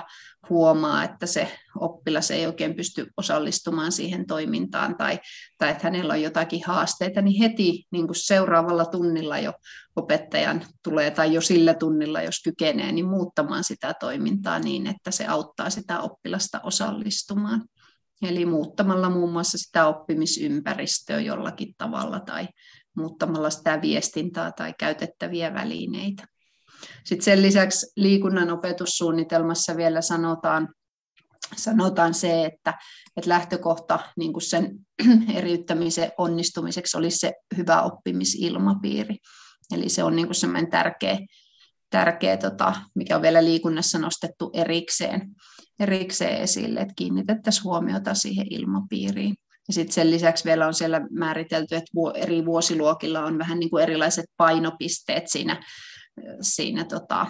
huomaa, että se oppilas ei oikein pysty osallistumaan siihen toimintaan tai, tai että hänellä on jotakin haasteita, niin heti niin kuin seuraavalla tunnilla jo opettajan tulee tai jo sillä tunnilla, jos kykenee, niin muuttamaan sitä toimintaa niin, että se auttaa sitä oppilasta osallistumaan. Eli muuttamalla muun muassa sitä oppimisympäristöä jollakin tavalla tai muuttamalla sitä viestintää tai käytettäviä välineitä. Sitten sen lisäksi liikunnan opetussuunnitelmassa vielä sanotaan, sanotaan se, että, että lähtökohta niin kuin sen eriyttämisen onnistumiseksi olisi se hyvä oppimisilmapiiri. Eli se on niin kuin sellainen tärkeä, tärkeä tota, mikä on vielä liikunnassa nostettu erikseen, erikseen esille, että kiinnitettäisiin huomiota siihen ilmapiiriin. Ja sitten sen lisäksi vielä on siellä määritelty, että eri vuosiluokilla on vähän niin kuin erilaiset painopisteet siinä siinä tota,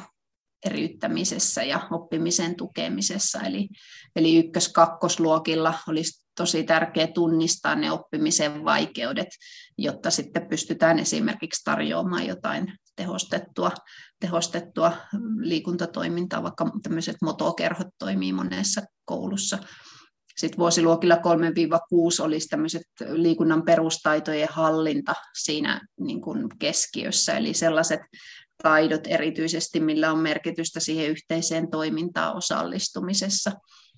eriyttämisessä ja oppimisen tukemisessa. Eli, eli ykkös-kakkosluokilla olisi tosi tärkeää tunnistaa ne oppimisen vaikeudet, jotta sitten pystytään esimerkiksi tarjoamaan jotain tehostettua, tehostettua liikuntatoimintaa, vaikka tämmöiset motokerhot toimii monessa koulussa. Sitten vuosiluokilla 3-6 olisi tämmöiset liikunnan perustaitojen hallinta siinä niin kuin keskiössä, eli sellaiset taidot erityisesti, millä on merkitystä siihen yhteiseen toimintaan osallistumisessa.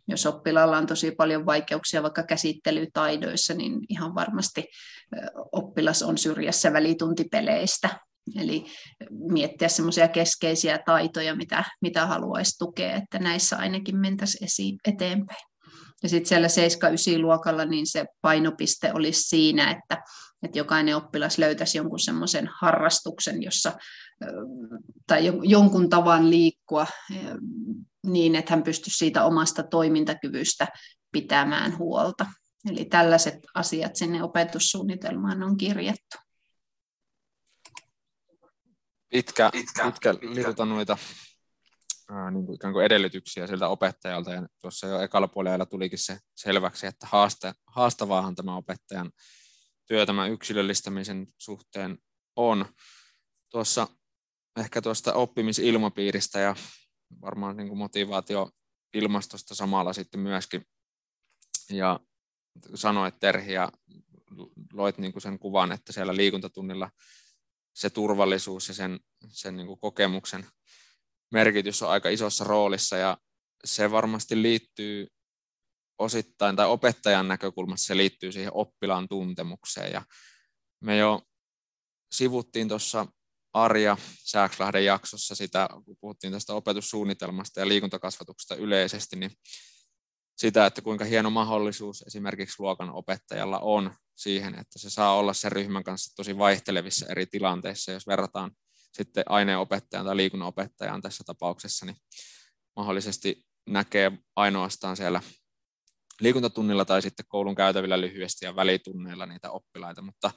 Jos oppilaalla on tosi paljon vaikeuksia vaikka käsittelytaidoissa, niin ihan varmasti oppilas on syrjässä välituntipeleistä. Eli miettiä semmoisia keskeisiä taitoja, mitä, mitä haluaisi tukea, että näissä ainakin mentäisiin eteenpäin. Ja sitten siellä 7-9 luokalla niin se painopiste olisi siinä, että, että jokainen oppilas löytäisi jonkun semmoisen harrastuksen, jossa tai jonkun tavan liikkua niin, että hän pystyisi siitä omasta toimintakyvystä pitämään huolta. Eli tällaiset asiat sinne opetussuunnitelmaan on kirjattu. Pitkä, pitkä, pitkä lista noita ää, niin kuin ikään kuin edellytyksiä siltä opettajalta, ja tuossa jo ekalla puolella tulikin se selväksi, että haaste, haastavaahan tämä opettajan työ tämän yksilöllistämisen suhteen on. Tuossa ehkä tuosta oppimisilmapiiristä ja varmaan niin kuin motivaatio ilmastosta samalla sitten myöskin. Ja sanoit Terhi ja loit niin kuin sen kuvan, että siellä liikuntatunnilla se turvallisuus ja sen, sen niin kuin kokemuksen merkitys on aika isossa roolissa ja se varmasti liittyy osittain, tai opettajan näkökulmasta se liittyy siihen oppilaan tuntemukseen. Ja me jo sivuttiin tuossa Arja Sääkslahden jaksossa sitä, kun puhuttiin tästä opetussuunnitelmasta ja liikuntakasvatuksesta yleisesti, niin sitä, että kuinka hieno mahdollisuus esimerkiksi luokan opettajalla on siihen, että se saa olla sen ryhmän kanssa tosi vaihtelevissa eri tilanteissa, jos verrataan sitten aineenopettajan tai liikunnanopettajan tässä tapauksessa, niin mahdollisesti näkee ainoastaan siellä liikuntatunnilla tai sitten koulun käytävillä lyhyesti ja välitunneilla niitä oppilaita, mutta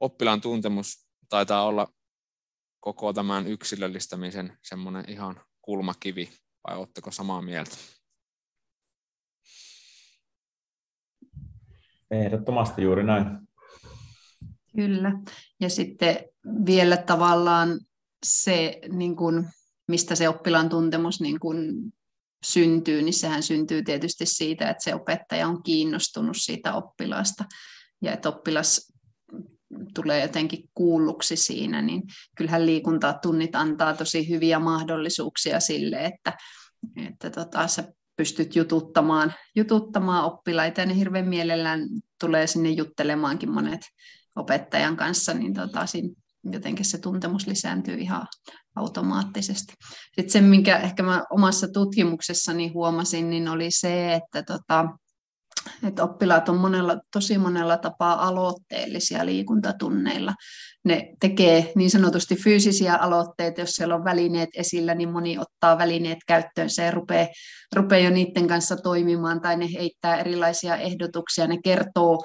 oppilaan tuntemus taitaa olla koko tämän yksilöllistämisen semmoinen ihan kulmakivi, vai oletteko samaa mieltä? Ehdottomasti juuri näin. Kyllä. Ja sitten vielä tavallaan se, niin kuin, mistä se oppilaan tuntemus niin kuin syntyy, niin sehän syntyy tietysti siitä, että se opettaja on kiinnostunut siitä oppilaasta. Ja että oppilas tulee jotenkin kuulluksi siinä, niin kyllähän liikuntatunnit antaa tosi hyviä mahdollisuuksia sille, että, että tota, sä pystyt jututtamaan, jututtamaan oppilaita. Ja ne hirveän mielellään tulee sinne juttelemaankin monet opettajan kanssa, niin tota, siinä jotenkin se tuntemus lisääntyy ihan automaattisesti. Sitten se, minkä ehkä mä omassa tutkimuksessani huomasin, niin oli se, että tota, että oppilaat on monella, tosi monella tapaa aloitteellisia liikuntatunneilla. Ne tekee niin sanotusti fyysisiä aloitteita, jos siellä on välineet esillä, niin moni ottaa välineet käyttöönsä ja rupeaa, rupeaa jo niiden kanssa toimimaan, tai ne heittää erilaisia ehdotuksia, ne kertoo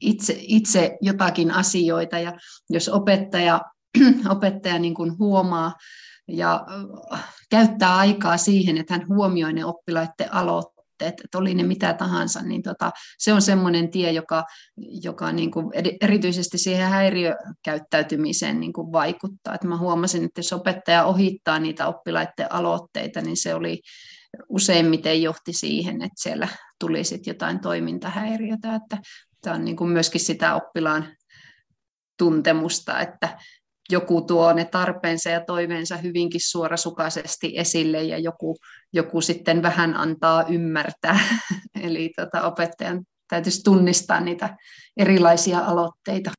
itse, itse jotakin asioita, ja jos opettaja, opettaja niin kuin huomaa, ja käyttää aikaa siihen, että hän huomioi ne oppilaiden aloitteet, että oli ne mitä tahansa, niin tota, se on semmoinen tie, joka, joka niin kuin erityisesti siihen häiriökäyttäytymiseen niin kuin vaikuttaa. Et mä huomasin, että jos opettaja ohittaa niitä oppilaiden aloitteita, niin se oli useimmiten johti siihen, että siellä tuli sitten jotain toimintahäiriötä, että tämä on niin kuin myöskin sitä oppilaan tuntemusta, että joku tuo ne tarpeensa ja toiveensa hyvinkin suorasukaisesti esille ja joku, joku sitten vähän antaa ymmärtää. Eli tota, opettajan täytyisi tunnistaa niitä erilaisia aloitteita.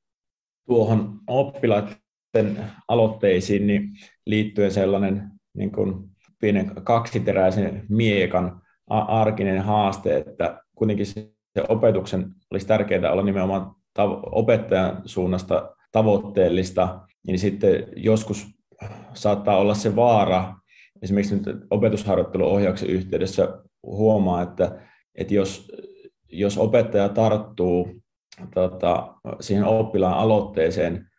Tuohon oppilaiden aloitteisiin niin liittyen sellainen niin kuin pienen kaksiteräisen miekan arkinen haaste, että kuitenkin se opetuksen olisi tärkeää olla nimenomaan opettajan suunnasta tavoitteellista, niin sitten joskus saattaa olla se vaara, esimerkiksi nyt opetusharjoitteluohjauksen yhteydessä huomaa, että, että jos, jos opettaja tarttuu tota, siihen oppilaan aloitteeseen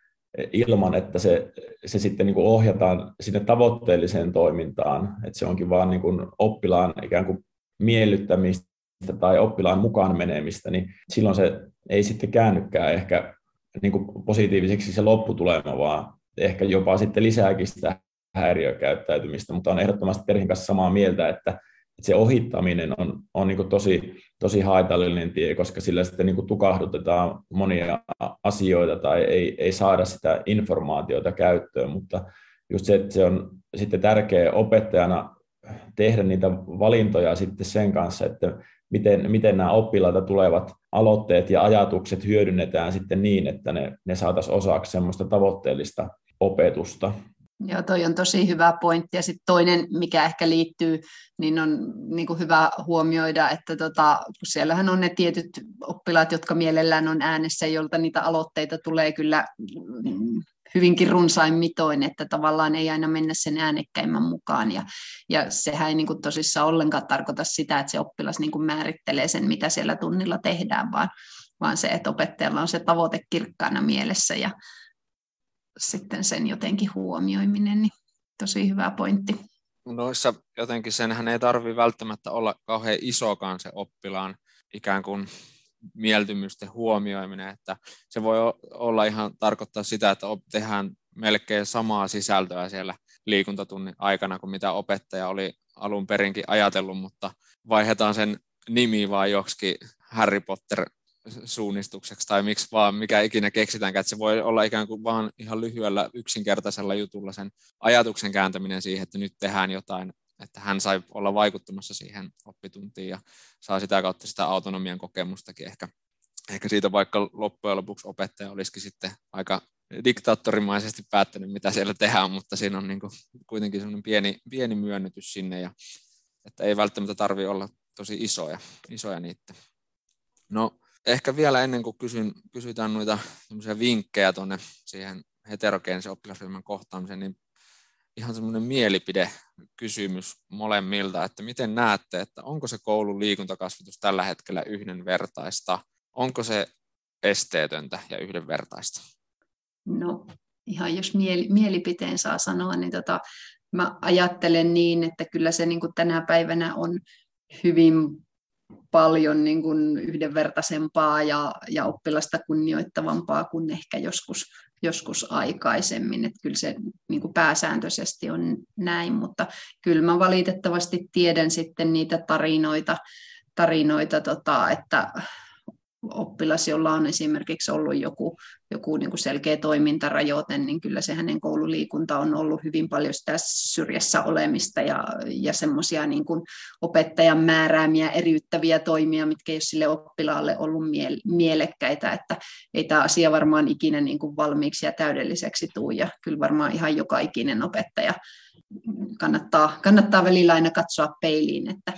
ilman, että se, se sitten niin kuin ohjataan sinne tavoitteelliseen toimintaan, että se onkin vaan niin kuin oppilaan ikään kuin miellyttämistä tai oppilaan mukaan menemistä, niin silloin se ei sitten käännykään ehkä niin kuin positiiviseksi se lopputulema, vaan ehkä jopa sitten lisääkin sitä häiriökäyttäytymistä, mutta on ehdottomasti perheen kanssa samaa mieltä, että, se ohittaminen on, on niin tosi, tosi haitallinen tie, koska sillä sitten niin tukahdutetaan monia asioita tai ei, ei saada sitä informaatiota käyttöön, mutta just se, että se on sitten tärkeä opettajana tehdä niitä valintoja sitten sen kanssa, että miten, miten nämä oppilaita tulevat aloitteet ja ajatukset hyödynnetään sitten niin, että ne, ne saataisiin osaksi semmoista tavoitteellista opetusta. Joo, toi on tosi hyvä pointti. Ja sitten toinen, mikä ehkä liittyy, niin on niin kuin hyvä huomioida, että tota, kun siellähän on ne tietyt oppilaat, jotka mielellään on äänessä, jolta niitä aloitteita tulee kyllä hyvinkin runsain mitoin, että tavallaan ei aina mennä sen äänekkäimmän mukaan. Ja, ja sehän ei niin kuin tosissaan ollenkaan tarkoita sitä, että se oppilas niin kuin määrittelee sen, mitä siellä tunnilla tehdään, vaan, vaan se, että opettajalla on se tavoite kirkkaana mielessä ja sitten sen jotenkin huomioiminen, niin tosi hyvä pointti. Noissa jotenkin senhän ei tarvitse välttämättä olla kauhean isokaan se oppilaan ikään kuin mieltymysten huomioiminen, että se voi olla ihan tarkoittaa sitä, että tehdään melkein samaa sisältöä siellä liikuntatunnin aikana kuin mitä opettaja oli alun perinkin ajatellut, mutta vaihdetaan sen nimi vaan joksikin Harry Potter suunnistukseksi tai miksi vaan, mikä ikinä keksitäänkään, että se voi olla ikään kuin vaan ihan lyhyellä yksinkertaisella jutulla sen ajatuksen kääntäminen siihen, että nyt tehdään jotain että hän sai olla vaikuttamassa siihen oppituntiin ja saa sitä kautta sitä autonomian kokemustakin ehkä. Ehkä siitä vaikka loppujen lopuksi opettaja olisikin sitten aika diktaattorimaisesti päättänyt, mitä siellä tehdään, mutta siinä on niin kuin kuitenkin semmoinen pieni, pieni myönnytys sinne, ja, että ei välttämättä tarvitse olla tosi isoja, isoja niitä. No ehkä vielä ennen kuin kysyn, kysytään noita vinkkejä tuonne siihen heterogeenisen oppilasryhmän kohtaamiseen, niin ihan semmoinen mielipidekysymys molemmilta, että miten näette, että onko se koulun liikuntakasvatus tällä hetkellä yhdenvertaista, onko se esteetöntä ja yhdenvertaista? No ihan jos mieli, mielipiteen saa sanoa, niin tota, mä ajattelen niin, että kyllä se niin kuin tänä päivänä on hyvin paljon niin kuin yhdenvertaisempaa ja, ja oppilasta kunnioittavampaa kuin ehkä joskus joskus aikaisemmin, että kyllä se niin kuin pääsääntöisesti on näin, mutta kyllä mä valitettavasti tiedän sitten niitä tarinoita, tarinoita tota, että oppilas, jolla on esimerkiksi ollut joku, joku niin kuin selkeä toimintarajoite, niin kyllä se hänen koululiikunta on ollut hyvin paljon sitä syrjässä olemista ja, ja semmoisia niin opettajan määräämiä eriyttäviä toimia, mitkä ei ole sille oppilaalle ollut miele- mielekkäitä, että ei tämä asia varmaan ikinä niin kuin valmiiksi ja täydelliseksi tule ja kyllä varmaan ihan joka ikinen opettaja kannattaa, kannattaa välillä aina katsoa peiliin, että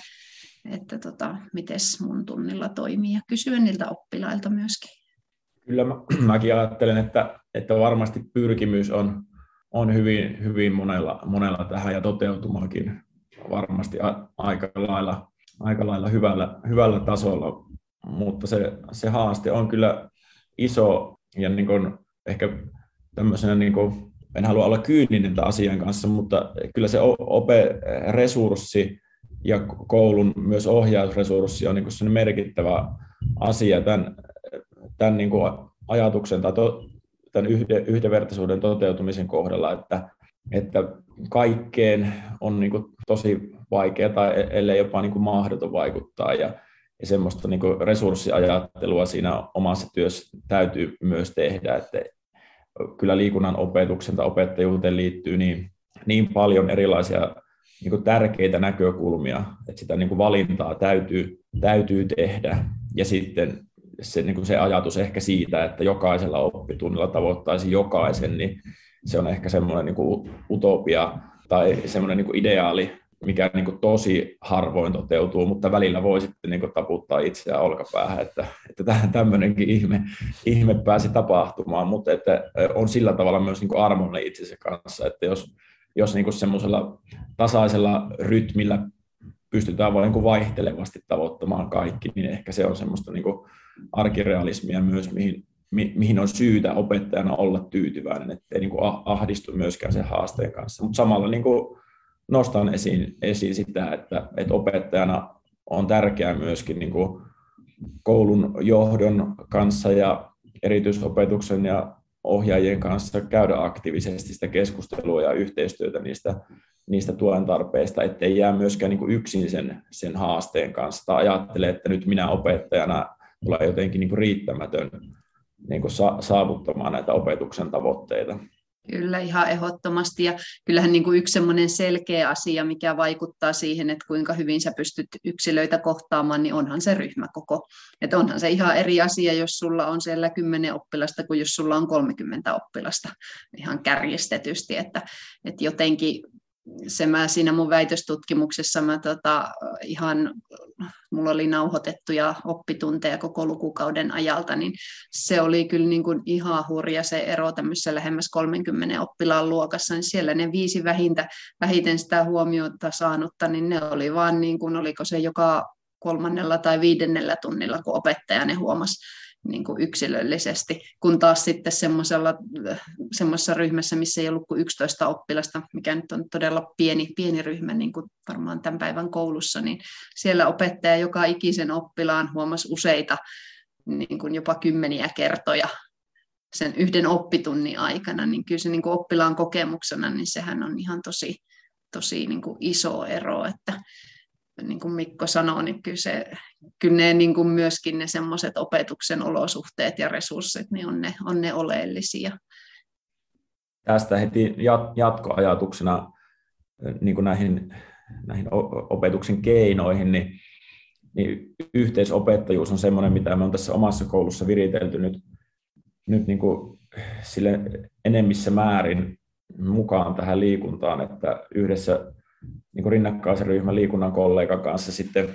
että tota, miten mun tunnilla toimii ja kysyä niiltä oppilailta myöskin. Kyllä mä, mäkin ajattelen, että, että varmasti pyrkimys on, on hyvin, hyvin monella, monella tähän ja toteutumakin varmasti a, aika lailla, aika lailla hyvällä, hyvällä tasolla, mutta se, se haaste on kyllä iso ja niin kuin ehkä tämmöisenä niin kuin en halua olla kyyninen tämän asian kanssa, mutta kyllä se OPE-resurssi ja koulun myös ohjausresurssi on niin kuin merkittävä asia tämän, tämän niin kuin ajatuksen tai to, tämän yhdenvertaisuuden toteutumisen kohdalla, että, että kaikkeen on niin kuin tosi vaikea tai e-, ellei jopa niin kuin mahdoton vaikuttaa ja, ja semmoista niin kuin resurssiajattelua siinä omassa työssä täytyy myös tehdä, että kyllä liikunnan opetuksen tai opettajuuteen liittyy niin, niin paljon erilaisia niin kuin tärkeitä näkökulmia, että sitä niin kuin valintaa täytyy, täytyy tehdä ja sitten se, niin kuin se ajatus ehkä siitä, että jokaisella oppitunnilla tavoittaisi jokaisen, niin se on ehkä semmoinen niin kuin utopia tai semmoinen niin kuin ideaali, mikä niin kuin tosi harvoin toteutuu, mutta välillä voi sitten niin kuin taputtaa itseään olkapäähän, että, että tämmöinenkin ihme, ihme pääsi tapahtumaan, mutta että on sillä tavalla myös niin kuin itsensä kanssa, että jos, jos niin kuin semmoisella tasaisella rytmillä pystytään vain niin vaihtelevasti tavoittamaan kaikki, niin ehkä se on semmoista niin kuin arkirealismia myös, mihin, mi, mihin on syytä opettajana olla tyytyväinen, ettei niin kuin ahdistu myöskään sen haasteen kanssa. Mutta samalla niin kuin nostan esiin, esiin sitä, että, että opettajana on tärkeää myöskin niin kuin koulun johdon kanssa ja erityisopetuksen ja ohjaajien kanssa käydä aktiivisesti sitä keskustelua ja yhteistyötä niistä, niistä tuen tarpeista, ettei jää myöskään niin kuin yksin sen, sen haasteen kanssa tai ajattele, että nyt minä opettajana tulee jotenkin niin kuin riittämätön niin kuin saavuttamaan näitä opetuksen tavoitteita. Kyllä, ihan ehdottomasti. Ja kyllähän niin kuin yksi semmoinen selkeä asia, mikä vaikuttaa siihen, että kuinka hyvin sä pystyt yksilöitä kohtaamaan, niin onhan se ryhmäkoko. Että onhan se ihan eri asia, jos sulla on siellä 10 oppilasta kuin jos sulla on 30 oppilasta ihan kärjestetysti. Että, että jotenkin se mä siinä mun väitöstutkimuksessa mä tota, ihan, mulla oli nauhoitettuja oppitunteja koko lukukauden ajalta, niin se oli kyllä niin kuin ihan hurja se ero tämmöisessä lähemmäs 30 oppilaan luokassa, niin siellä ne viisi vähintä, vähiten sitä huomiota saanutta, niin ne oli vaan niin kuin, oliko se joka kolmannella tai viidennellä tunnilla, kun opettaja ne huomasi niin kuin yksilöllisesti, kun taas sitten semmoisessa ryhmässä, missä ei ollut kuin 11 oppilasta, mikä nyt on todella pieni, pieni ryhmä, niin kuin varmaan tämän päivän koulussa, niin siellä opettaja joka ikisen oppilaan huomasi useita, niin kuin jopa kymmeniä kertoja sen yhden oppitunnin aikana, niin kyllä se niin kuin oppilaan kokemuksena, niin sehän on ihan tosi, tosi niin kuin iso ero, että niin kuin Mikko sanoi, niin kyllä, se, kyllä ne niin kuin myöskin ne semmoiset opetuksen olosuhteet ja resurssit niin on, ne, on ne oleellisia. Tästä heti jatkoajatuksena niin kuin näihin, näihin opetuksen keinoihin, niin, niin yhteisopettajuus on semmoinen, mitä me on tässä omassa koulussa viritelty nyt, nyt niin kuin sille enemmissä määrin mukaan tähän liikuntaan, että yhdessä niin kuin rinnakkaisen ryhmän liikunnan kollegan kanssa sitten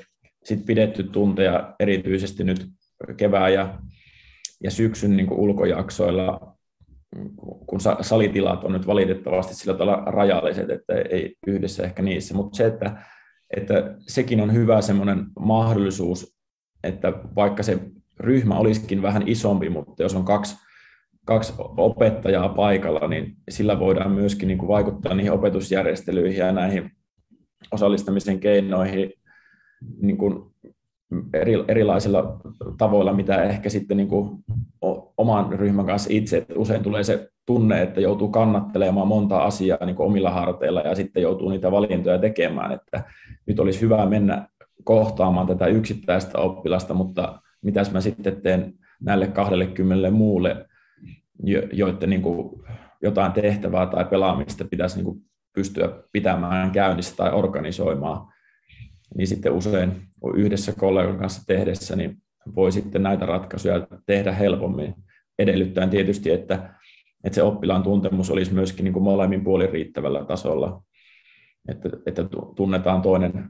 sit pidetty tunteja erityisesti nyt kevään ja, ja syksyn niin ulkojaksoilla, kun salitilat on nyt valitettavasti sillä tavalla rajalliset, että ei yhdessä ehkä niissä, mutta se, että, että sekin on hyvä semmoinen mahdollisuus, että vaikka se ryhmä olisikin vähän isompi, mutta jos on kaksi, kaksi opettajaa paikalla, niin sillä voidaan myöskin niin kuin vaikuttaa niihin opetusjärjestelyihin ja näihin osallistamisen keinoihin niin kuin eri, erilaisilla tavoilla, mitä ehkä sitten niin kuin oman ryhmän kanssa itse. Että usein tulee se tunne, että joutuu kannattelemaan monta asiaa niin kuin omilla harteilla ja sitten joutuu niitä valintoja tekemään, että nyt olisi hyvä mennä kohtaamaan tätä yksittäistä oppilasta, mutta mitäs mä sitten teen näille 20 muulle, joiden niin kuin jotain tehtävää tai pelaamista pitäisi niin kuin pystyä pitämään käynnissä tai organisoimaan, niin sitten usein yhdessä kollegan kanssa tehdessä, niin voi sitten näitä ratkaisuja tehdä helpommin, edellyttäen tietysti, että, että se oppilaan tuntemus olisi myöskin niin kuin molemmin puolin riittävällä tasolla, että, että tunnetaan toinen,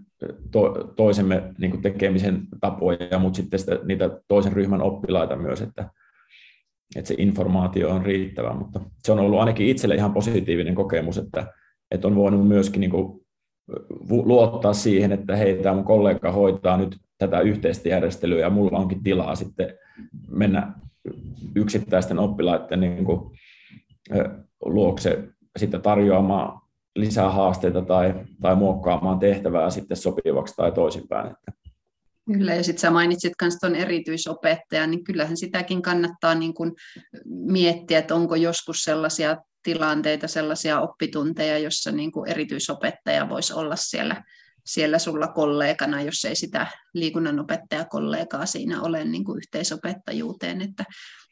to, toisemme niin kuin tekemisen tapoja, mutta sitten sitä, niitä toisen ryhmän oppilaita myös, että, että se informaatio on riittävä, mutta se on ollut ainakin itselle ihan positiivinen kokemus, että, että on voinut myöskin niin kuin luottaa siihen, että hei, tämä mun kollega hoitaa nyt tätä yhteistä järjestelyä ja mulla onkin tilaa sitten mennä yksittäisten oppilaiden niin kuin, luokse sitten tarjoamaan lisää haasteita tai, tai muokkaamaan tehtävää sitten sopivaksi tai toisinpäin. Kyllä, ja sitten sä mainitsit myös tuon erityisopettajan, niin kyllähän sitäkin kannattaa niin kun miettiä, että onko joskus sellaisia tilanteita, sellaisia oppitunteja, jossa niin kuin erityisopettaja voisi olla siellä, siellä sulla kollegana, jos ei sitä liikunnanopettajakollegaa siinä ole niin kuin yhteisopettajuuteen, että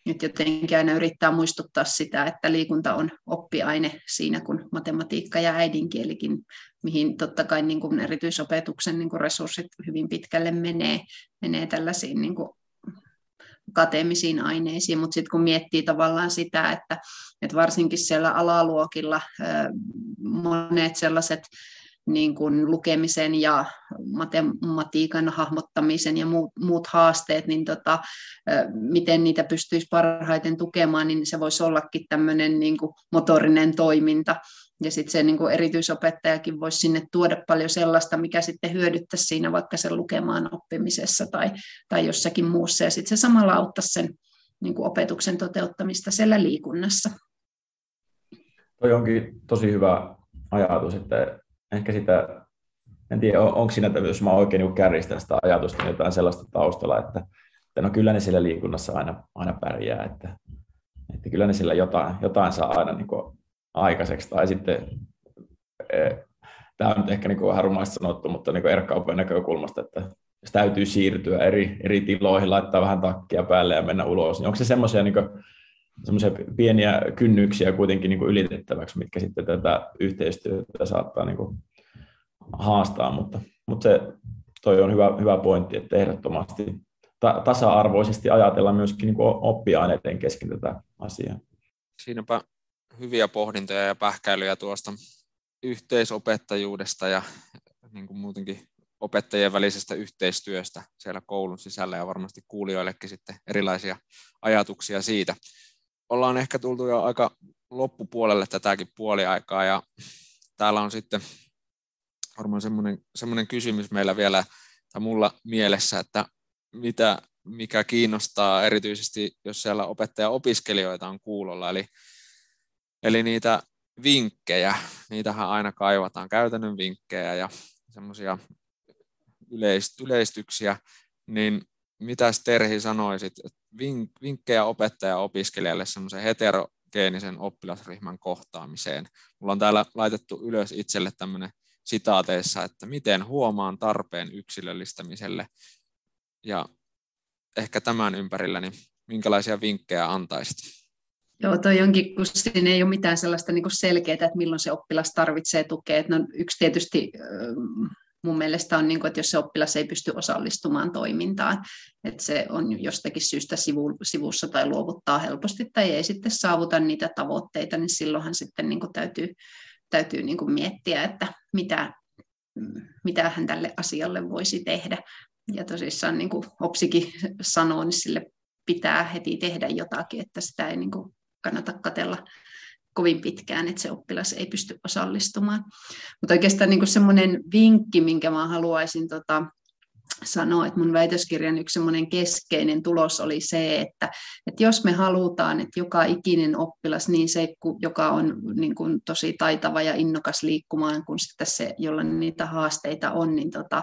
nyt jotenkin aina yrittää muistuttaa sitä, että liikunta on oppiaine siinä, kun matematiikka ja äidinkielikin, mihin totta kai niin kuin erityisopetuksen niin kuin resurssit hyvin pitkälle menee, menee tällaisiin niin kuin akateemisiin aineisiin, mutta sitten kun miettii tavallaan sitä, että, että varsinkin siellä alaluokilla monet sellaiset niin kuin lukemisen ja matematiikan hahmottamisen ja muut, muut haasteet, niin tota, miten niitä pystyisi parhaiten tukemaan, niin se voisi ollakin tämmöinen niin kuin motorinen toiminta. Ja sitten se niin kuin erityisopettajakin voisi sinne tuoda paljon sellaista, mikä sitten hyödyttäisi siinä vaikka sen lukemaan oppimisessa tai, tai jossakin muussa. Ja sitten se samalla auttaisi sen niin kuin opetuksen toteuttamista siellä liikunnassa. Toi onkin tosi hyvä ajatus, että ehkä sitä, en tiedä onko siinä, jos mä oikein niin kärjistän sitä ajatusta, niin jotain sellaista taustalla, että, että no kyllä ne siellä liikunnassa aina, aina pärjää, että, että kyllä ne sillä jotain, jotain saa aina niin kuin aikaiseksi, tai sitten e, tämä on nyt ehkä niin kuin vähän rumaista sanottu, mutta niin erkkaupen näkökulmasta, että jos täytyy siirtyä eri, eri tiloihin, laittaa vähän takkia päälle ja mennä ulos, niin onko se semmoisia niin semmoisia pieniä kynnyksiä kuitenkin niin kuin ylitettäväksi, mitkä sitten tätä yhteistyötä saattaa niin kuin haastaa, mutta, mutta se toi on hyvä, hyvä pointti, että ehdottomasti ta- tasa-arvoisesti ajatella myöskin niin kuin oppiaineiden kesken tätä asiaa. Siinäpä hyviä pohdintoja ja pähkäilyjä tuosta yhteisopettajuudesta ja niin kuin muutenkin opettajien välisestä yhteistyöstä siellä koulun sisällä ja varmasti kuulijoillekin sitten erilaisia ajatuksia siitä. Ollaan ehkä tultu jo aika loppupuolelle tätäkin puoliaikaa ja täällä on sitten varmaan semmoinen, semmoinen kysymys meillä vielä tai mulla mielessä, että mitä, mikä kiinnostaa erityisesti, jos siellä opettaja-opiskelijoita on kuulolla, eli, eli niitä vinkkejä, niitähän aina kaivataan, käytännön vinkkejä ja semmoisia yleistyksiä, niin mitä Terhi sanoisit, vinkkejä opettaja-opiskelijalle semmoisen heterogeenisen oppilasryhmän kohtaamiseen? Mulla on täällä laitettu ylös itselle tämmöinen sitaateissa, että miten huomaan tarpeen yksilöllistämiselle ja ehkä tämän ympärillä, niin minkälaisia vinkkejä antaisit? Joo, toi onkin, kun siinä ei ole mitään sellaista niin selkeää, että milloin se oppilas tarvitsee tukea. no, yksi tietysti mun mielestä on, niin kuin, että jos se oppilas ei pysty osallistumaan toimintaan, että se on jostakin syystä sivu, sivussa tai luovuttaa helposti tai ei sitten saavuta niitä tavoitteita, niin silloinhan sitten niin kuin täytyy, täytyy niin kuin miettiä, että mitä, mitä hän tälle asialle voisi tehdä. Ja tosissaan niin kuin Opsikin sanoo, niin sille pitää heti tehdä jotakin, että sitä ei niin kuin kannata katella kovin pitkään, että se oppilas ei pysty osallistumaan. Mutta oikeastaan niin semmoinen vinkki, minkä mä haluaisin tota, sanoa, että mun väitöskirjan yksi semmoinen keskeinen tulos oli se, että, että jos me halutaan, että joka ikinen oppilas, niin se, joka on niin kuin tosi taitava ja innokas liikkumaan, kun sitten se, jolla niitä haasteita on, niin tota,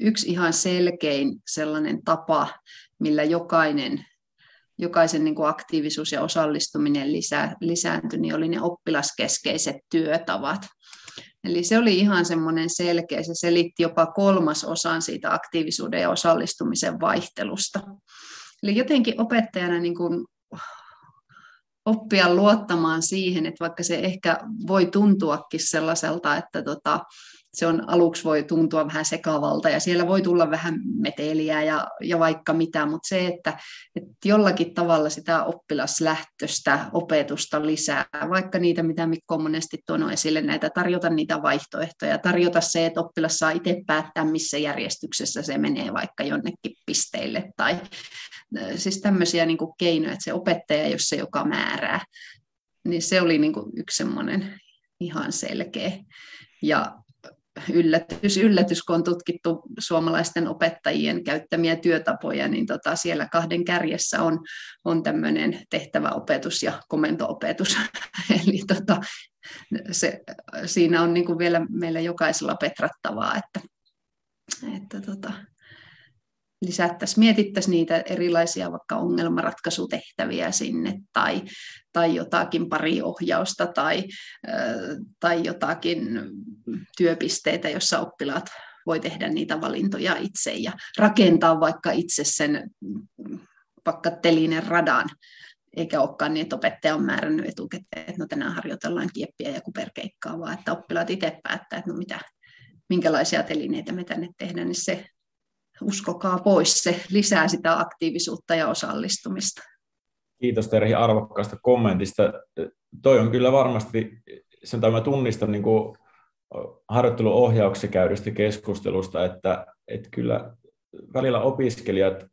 yksi ihan selkein sellainen tapa, millä jokainen jokaisen niin kuin aktiivisuus ja osallistuminen lisää, lisääntyi, niin oli ne oppilaskeskeiset työtavat. Eli se oli ihan semmoinen selkeä, se selitti jopa kolmas osan siitä aktiivisuuden ja osallistumisen vaihtelusta. Eli jotenkin opettajana niin kuin oppia luottamaan siihen, että vaikka se ehkä voi tuntuakin sellaiselta, että tota, se on aluksi voi tuntua vähän sekavalta ja siellä voi tulla vähän meteliä ja, ja vaikka mitä, mutta se, että, että jollakin tavalla sitä oppilaslähtöistä opetusta lisää, vaikka niitä, mitä Mikko on monesti tuonut esille, näitä tarjota niitä vaihtoehtoja, tarjota se, että oppilas saa itse päättää, missä järjestyksessä se menee vaikka jonnekin pisteille tai siis tämmöisiä niin kuin keinoja, että se opettaja, jos se joka määrää, niin se oli niin kuin yksi semmoinen ihan selkeä. Ja yllätys, yllätys, kun on tutkittu suomalaisten opettajien käyttämiä työtapoja, niin tota, siellä kahden kärjessä on, on tämmöinen tehtäväopetus ja komentoopetus. Eli tota, se, siinä on niin kuin vielä meillä jokaisella petrattavaa, että, että tota, lisättäisiin, mietittäisiin niitä erilaisia vaikka ongelmanratkaisutehtäviä sinne tai, tai jotakin pariohjausta tai, tai jotakin työpisteitä, jossa oppilaat voi tehdä niitä valintoja itse ja rakentaa vaikka itse sen vaikka telinen radan, eikä olekaan niin, että opettaja on määrännyt etukäteen, että no tänään harjoitellaan kieppiä ja kuperkeikkaa, vaan että oppilaat itse päättää, että no mitä, minkälaisia telineitä me tänne tehdään, niin se uskokaa pois, se lisää sitä aktiivisuutta ja osallistumista. Kiitos Terhi arvokkaasta kommentista. Toi on kyllä varmasti, sen mä tunnistan niin kuin harjoitteluohjauksessa käydystä keskustelusta, että, että kyllä välillä opiskelijat,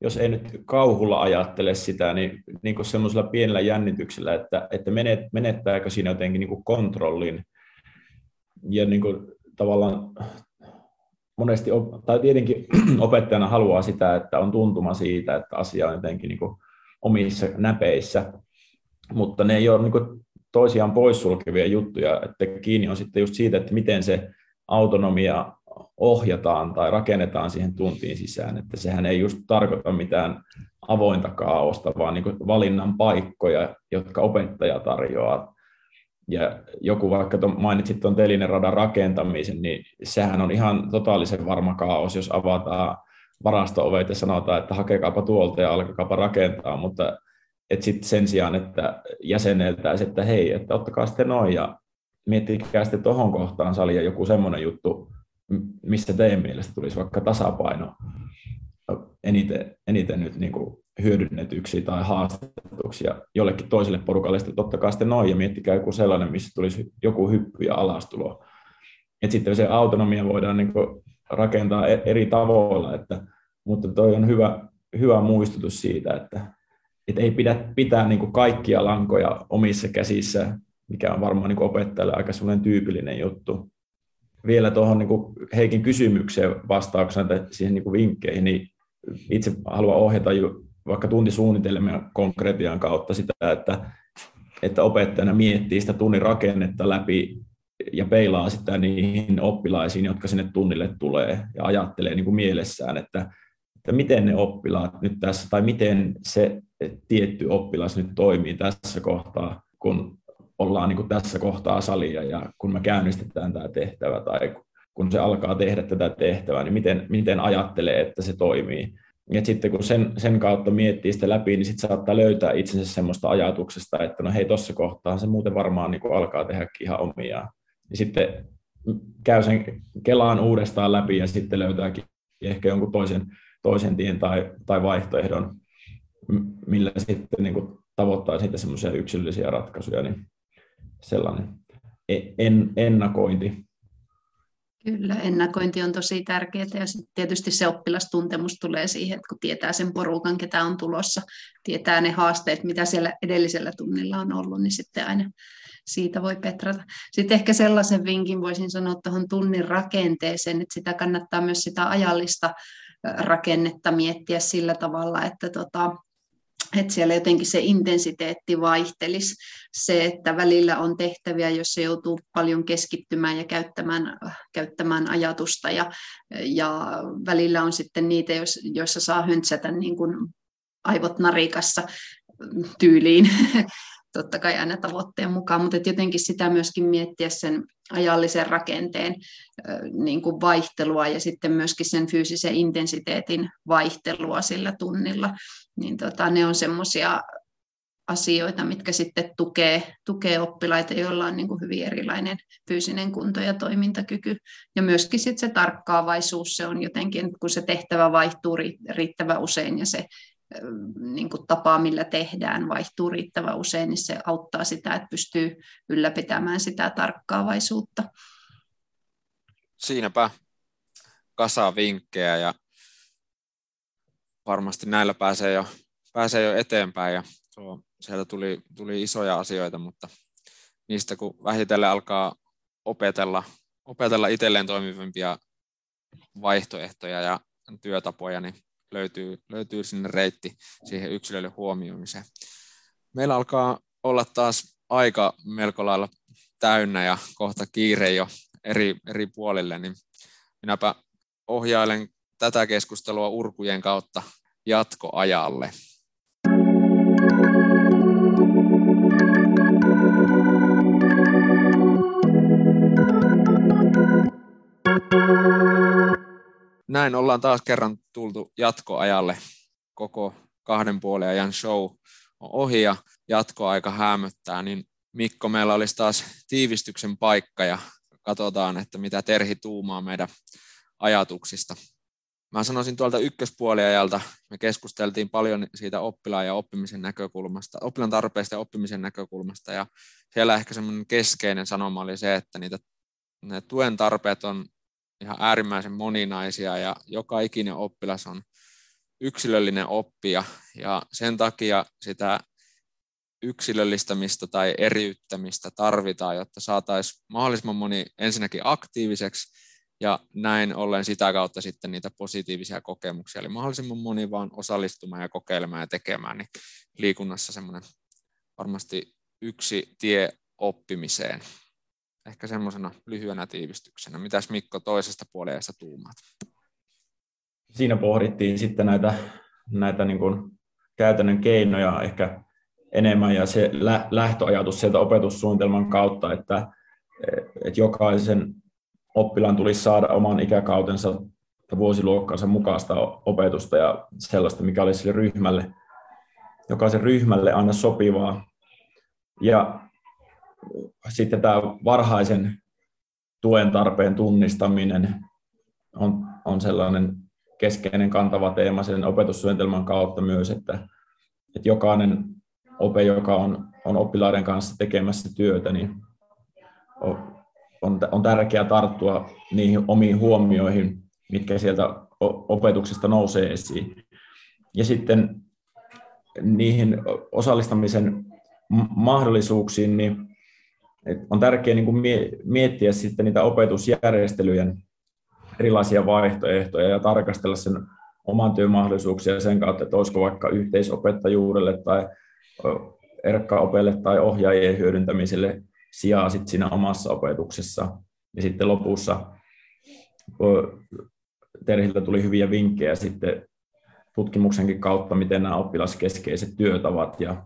jos ei nyt kauhulla ajattele sitä, niin, niin kuin semmoisella pienellä jännityksellä, että, että menet, menettääkö siinä jotenkin niin kuin kontrollin ja niin kuin tavallaan monesti, tai tietenkin opettajana haluaa sitä, että on tuntuma siitä, että asia on jotenkin niin kuin omissa näpeissä, mutta ne ei ole niin kuin toisiaan poissulkevia juttuja, että kiinni on sitten just siitä, että miten se autonomia ohjataan tai rakennetaan siihen tuntiin sisään, että sehän ei just tarkoita mitään avointa kaaosta, vaan niin valinnan paikkoja, jotka opettaja tarjoaa. Ja joku vaikka to, mainitsit tuon telinen radan rakentamisen, niin sehän on ihan totaalisen varma kaos, jos avataan varasto-ovet ja sanotaan, että hakekaapa tuolta ja alkakaapa rakentaa, mutta et sit sen sijaan, että jäseneltäisiin, että hei, että ottakaa sitten noin ja miettikää sitten tuohon kohtaan salia joku semmoinen juttu, mistä teidän mielestä tulisi vaikka tasapaino eniten, eniten nyt niin kuin hyödynnetyksi tai haastetuksi ja jollekin toiselle porukalle sitten ottakaa sitten noin ja miettikää joku sellainen, missä tulisi joku hyppy ja alastulo. Et sitten se autonomia voidaan niin rakentaa e-, eri tavoilla, että, mutta toi on hyvä, hyvä muistutus siitä, että, että ei pidä pitää niin kaikkia lankoja omissa käsissä, mikä on varmaan niin opettajalle aika sellainen tyypillinen juttu. Vielä tuohon niin Heikin kysymykseen vastauksena tai siihen niin vinkkeihin, niin itse haluan ohjata vaikka tuntisuunnitelmia konkretian kautta sitä, että, että opettajana miettii sitä tunnin rakennetta läpi ja peilaa sitä niihin oppilaisiin, jotka sinne tunnille tulee ja ajattelee niin kuin mielessään, että, että miten ne oppilaat nyt tässä, tai miten se tietty oppilas nyt toimii tässä kohtaa, kun ollaan niin kuin tässä kohtaa salia ja kun me käynnistetään tämä tehtävä tai kun se alkaa tehdä tätä tehtävää, niin miten, miten ajattelee, että se toimii. Ja sitten kun sen, sen kautta miettii sitä läpi, niin sitten saattaa löytää itsensä semmoista ajatuksesta, että no hei, tuossa kohtaa se muuten varmaan niin alkaa tehdä ihan omiaan. Ja sitten käy sen kelaan uudestaan läpi ja sitten löytääkin ehkä jonkun toisen, toisen tien tai, tai vaihtoehdon, millä sitten niin kuin tavoittaa sitten semmoisia yksilöllisiä ratkaisuja, niin sellainen e-, en, ennakointi Kyllä, ennakointi on tosi tärkeää ja sitten tietysti se oppilastuntemus tulee siihen, että kun tietää sen porukan, ketä on tulossa, tietää ne haasteet, mitä siellä edellisellä tunnilla on ollut, niin sitten aina siitä voi petrata. Sitten ehkä sellaisen vinkin voisin sanoa tuohon tunnin rakenteeseen, että sitä kannattaa myös sitä ajallista rakennetta miettiä sillä tavalla, että tota, että siellä jotenkin se intensiteetti vaihtelisi. Se, että välillä on tehtäviä, joissa joutuu paljon keskittymään ja käyttämään, käyttämään ajatusta, ja, ja välillä on sitten niitä, joissa saa höntsätä niin kuin aivot narikassa tyyliin, totta kai aina tavoitteen mukaan, mutta että jotenkin sitä myöskin miettiä sen ajallisen rakenteen niin kuin vaihtelua ja sitten myöskin sen fyysisen intensiteetin vaihtelua sillä tunnilla, niin tota, ne on semmoisia asioita, mitkä sitten tukee, tukee oppilaita, joilla on niin kuin hyvin erilainen fyysinen kunto ja toimintakyky. Ja myöskin sitten se tarkkaavaisuus, se on jotenkin, kun se tehtävä vaihtuu riittävän usein ja se niin kuin tapa, millä tehdään, vaihtuu riittävän usein, niin se auttaa sitä, että pystyy ylläpitämään sitä tarkkaavaisuutta. Siinäpä kasa vinkkejä ja varmasti näillä pääsee jo, pääsee jo eteenpäin ja tuo, sieltä tuli, tuli isoja asioita, mutta niistä kun vähitellen alkaa opetella, opetella itselleen toimivimpia vaihtoehtoja ja työtapoja, niin löytyy, löytyy sinne reitti siihen yksilölle huomioimiseen. Meillä alkaa olla taas aika melko lailla täynnä ja kohta kiire jo eri, eri puolille, niin minäpä ohjailen tätä keskustelua urkujen kautta jatkoajalle. Näin ollaan taas kerran tultu jatkoajalle. Koko kahden puolen ajan show on ohi ja jatkoaika hämöttää, niin Mikko, meillä olisi taas tiivistyksen paikka ja katsotaan, että mitä Terhi tuumaa meidän ajatuksista. Mä sanoisin tuolta ykköspuoliajalta, me keskusteltiin paljon siitä oppilaan ja oppimisen näkökulmasta, oppilaan tarpeesta ja oppimisen näkökulmasta, ja siellä ehkä semmoinen keskeinen sanoma oli se, että niitä, ne tuen tarpeet on ihan äärimmäisen moninaisia, ja joka ikinen oppilas on yksilöllinen oppija, ja sen takia sitä yksilöllistämistä tai eriyttämistä tarvitaan, jotta saataisiin mahdollisimman moni ensinnäkin aktiiviseksi ja näin ollen sitä kautta sitten niitä positiivisia kokemuksia, eli mahdollisimman moni vaan osallistumaan ja kokeilemaan ja tekemään, niin liikunnassa semmoinen varmasti yksi tie oppimiseen. Ehkä semmoisena lyhyenä tiivistyksenä. Mitäs Mikko toisesta puolesta tuumaat? Siinä pohdittiin sitten näitä, näitä niin kuin käytännön keinoja ehkä enemmän ja se lähtöajatus sieltä opetussuunnitelman kautta, että, että jokaisen oppilaan tulisi saada oman ikäkautensa vuosiluokkansa mukaista opetusta ja sellaista, mikä olisi sille ryhmälle, jokaisen ryhmälle aina sopivaa. Ja sitten tämä varhaisen tuen tarpeen tunnistaminen on, on sellainen keskeinen kantava teema sen opetussuunnitelman kautta myös, että, että jokainen ope, joka on, on oppilaiden kanssa tekemässä työtä, niin on, on tärkeää tarttua niihin omiin huomioihin, mitkä sieltä opetuksesta nousee esiin. Ja sitten niihin osallistamisen mahdollisuuksiin, niin on tärkeää niin kuin miettiä sitten niitä opetusjärjestelyjen erilaisia vaihtoehtoja ja tarkastella sen oman työn mahdollisuuksia sen kautta, että olisiko vaikka yhteisopettajuudelle tai erkkaopelle tai ohjaajien hyödyntämiselle sijaa sit siinä omassa opetuksessa. Ja sitten lopussa Terhiltä tuli hyviä vinkkejä sitten tutkimuksenkin kautta, miten nämä oppilaskeskeiset työtavat ja,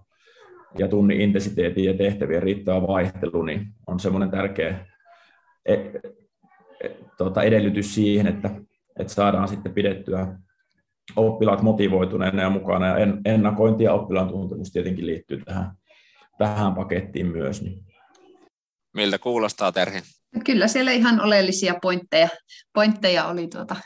ja tunnin intensiteetin ja tehtävien riittävä vaihtelu niin on semmoinen tärkeä e, e, tuota, edellytys siihen, että, että saadaan sitten pidettyä oppilaat motivoituneena ja mukana, ja ennakointi ja oppilaan tuntemus tietenkin liittyy tähän, tähän pakettiin myös. Niin Miltä kuulostaa Terhi? Kyllä siellä ihan oleellisia pointteja, pointteja oli tuota,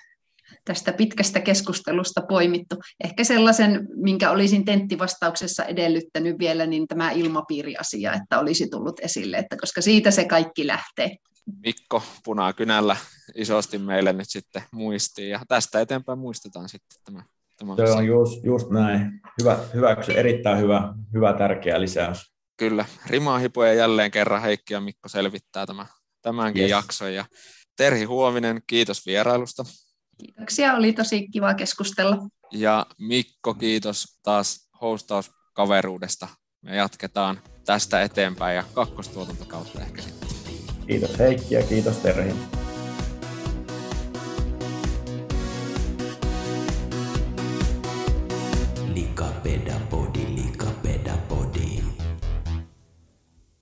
tästä pitkästä keskustelusta poimittu. Ehkä sellaisen, minkä olisin tenttivastauksessa edellyttänyt vielä, niin tämä ilmapiiriasia, että olisi tullut esille, että koska siitä se kaikki lähtee. Mikko punaa kynällä isosti meille nyt sitten muistiin, ja tästä eteenpäin muistetaan sitten tämä. tämä se on just, just näin. Hyvä, hyväksy, erittäin hyvä, hyvä tärkeä lisäys Kyllä, rimaa hipoja jälleen kerran Heikki ja Mikko selvittää tämän, tämänkin yes. jakson. Ja Terhi Huovinen, kiitos vierailusta. Kiitoksia, oli tosi kiva keskustella. Ja Mikko, kiitos taas hostauskaveruudesta. Me jatketaan tästä eteenpäin ja kakkostuotantokautta ehkä sitten. Kiitos Heikki ja kiitos Terhi. Likapeda.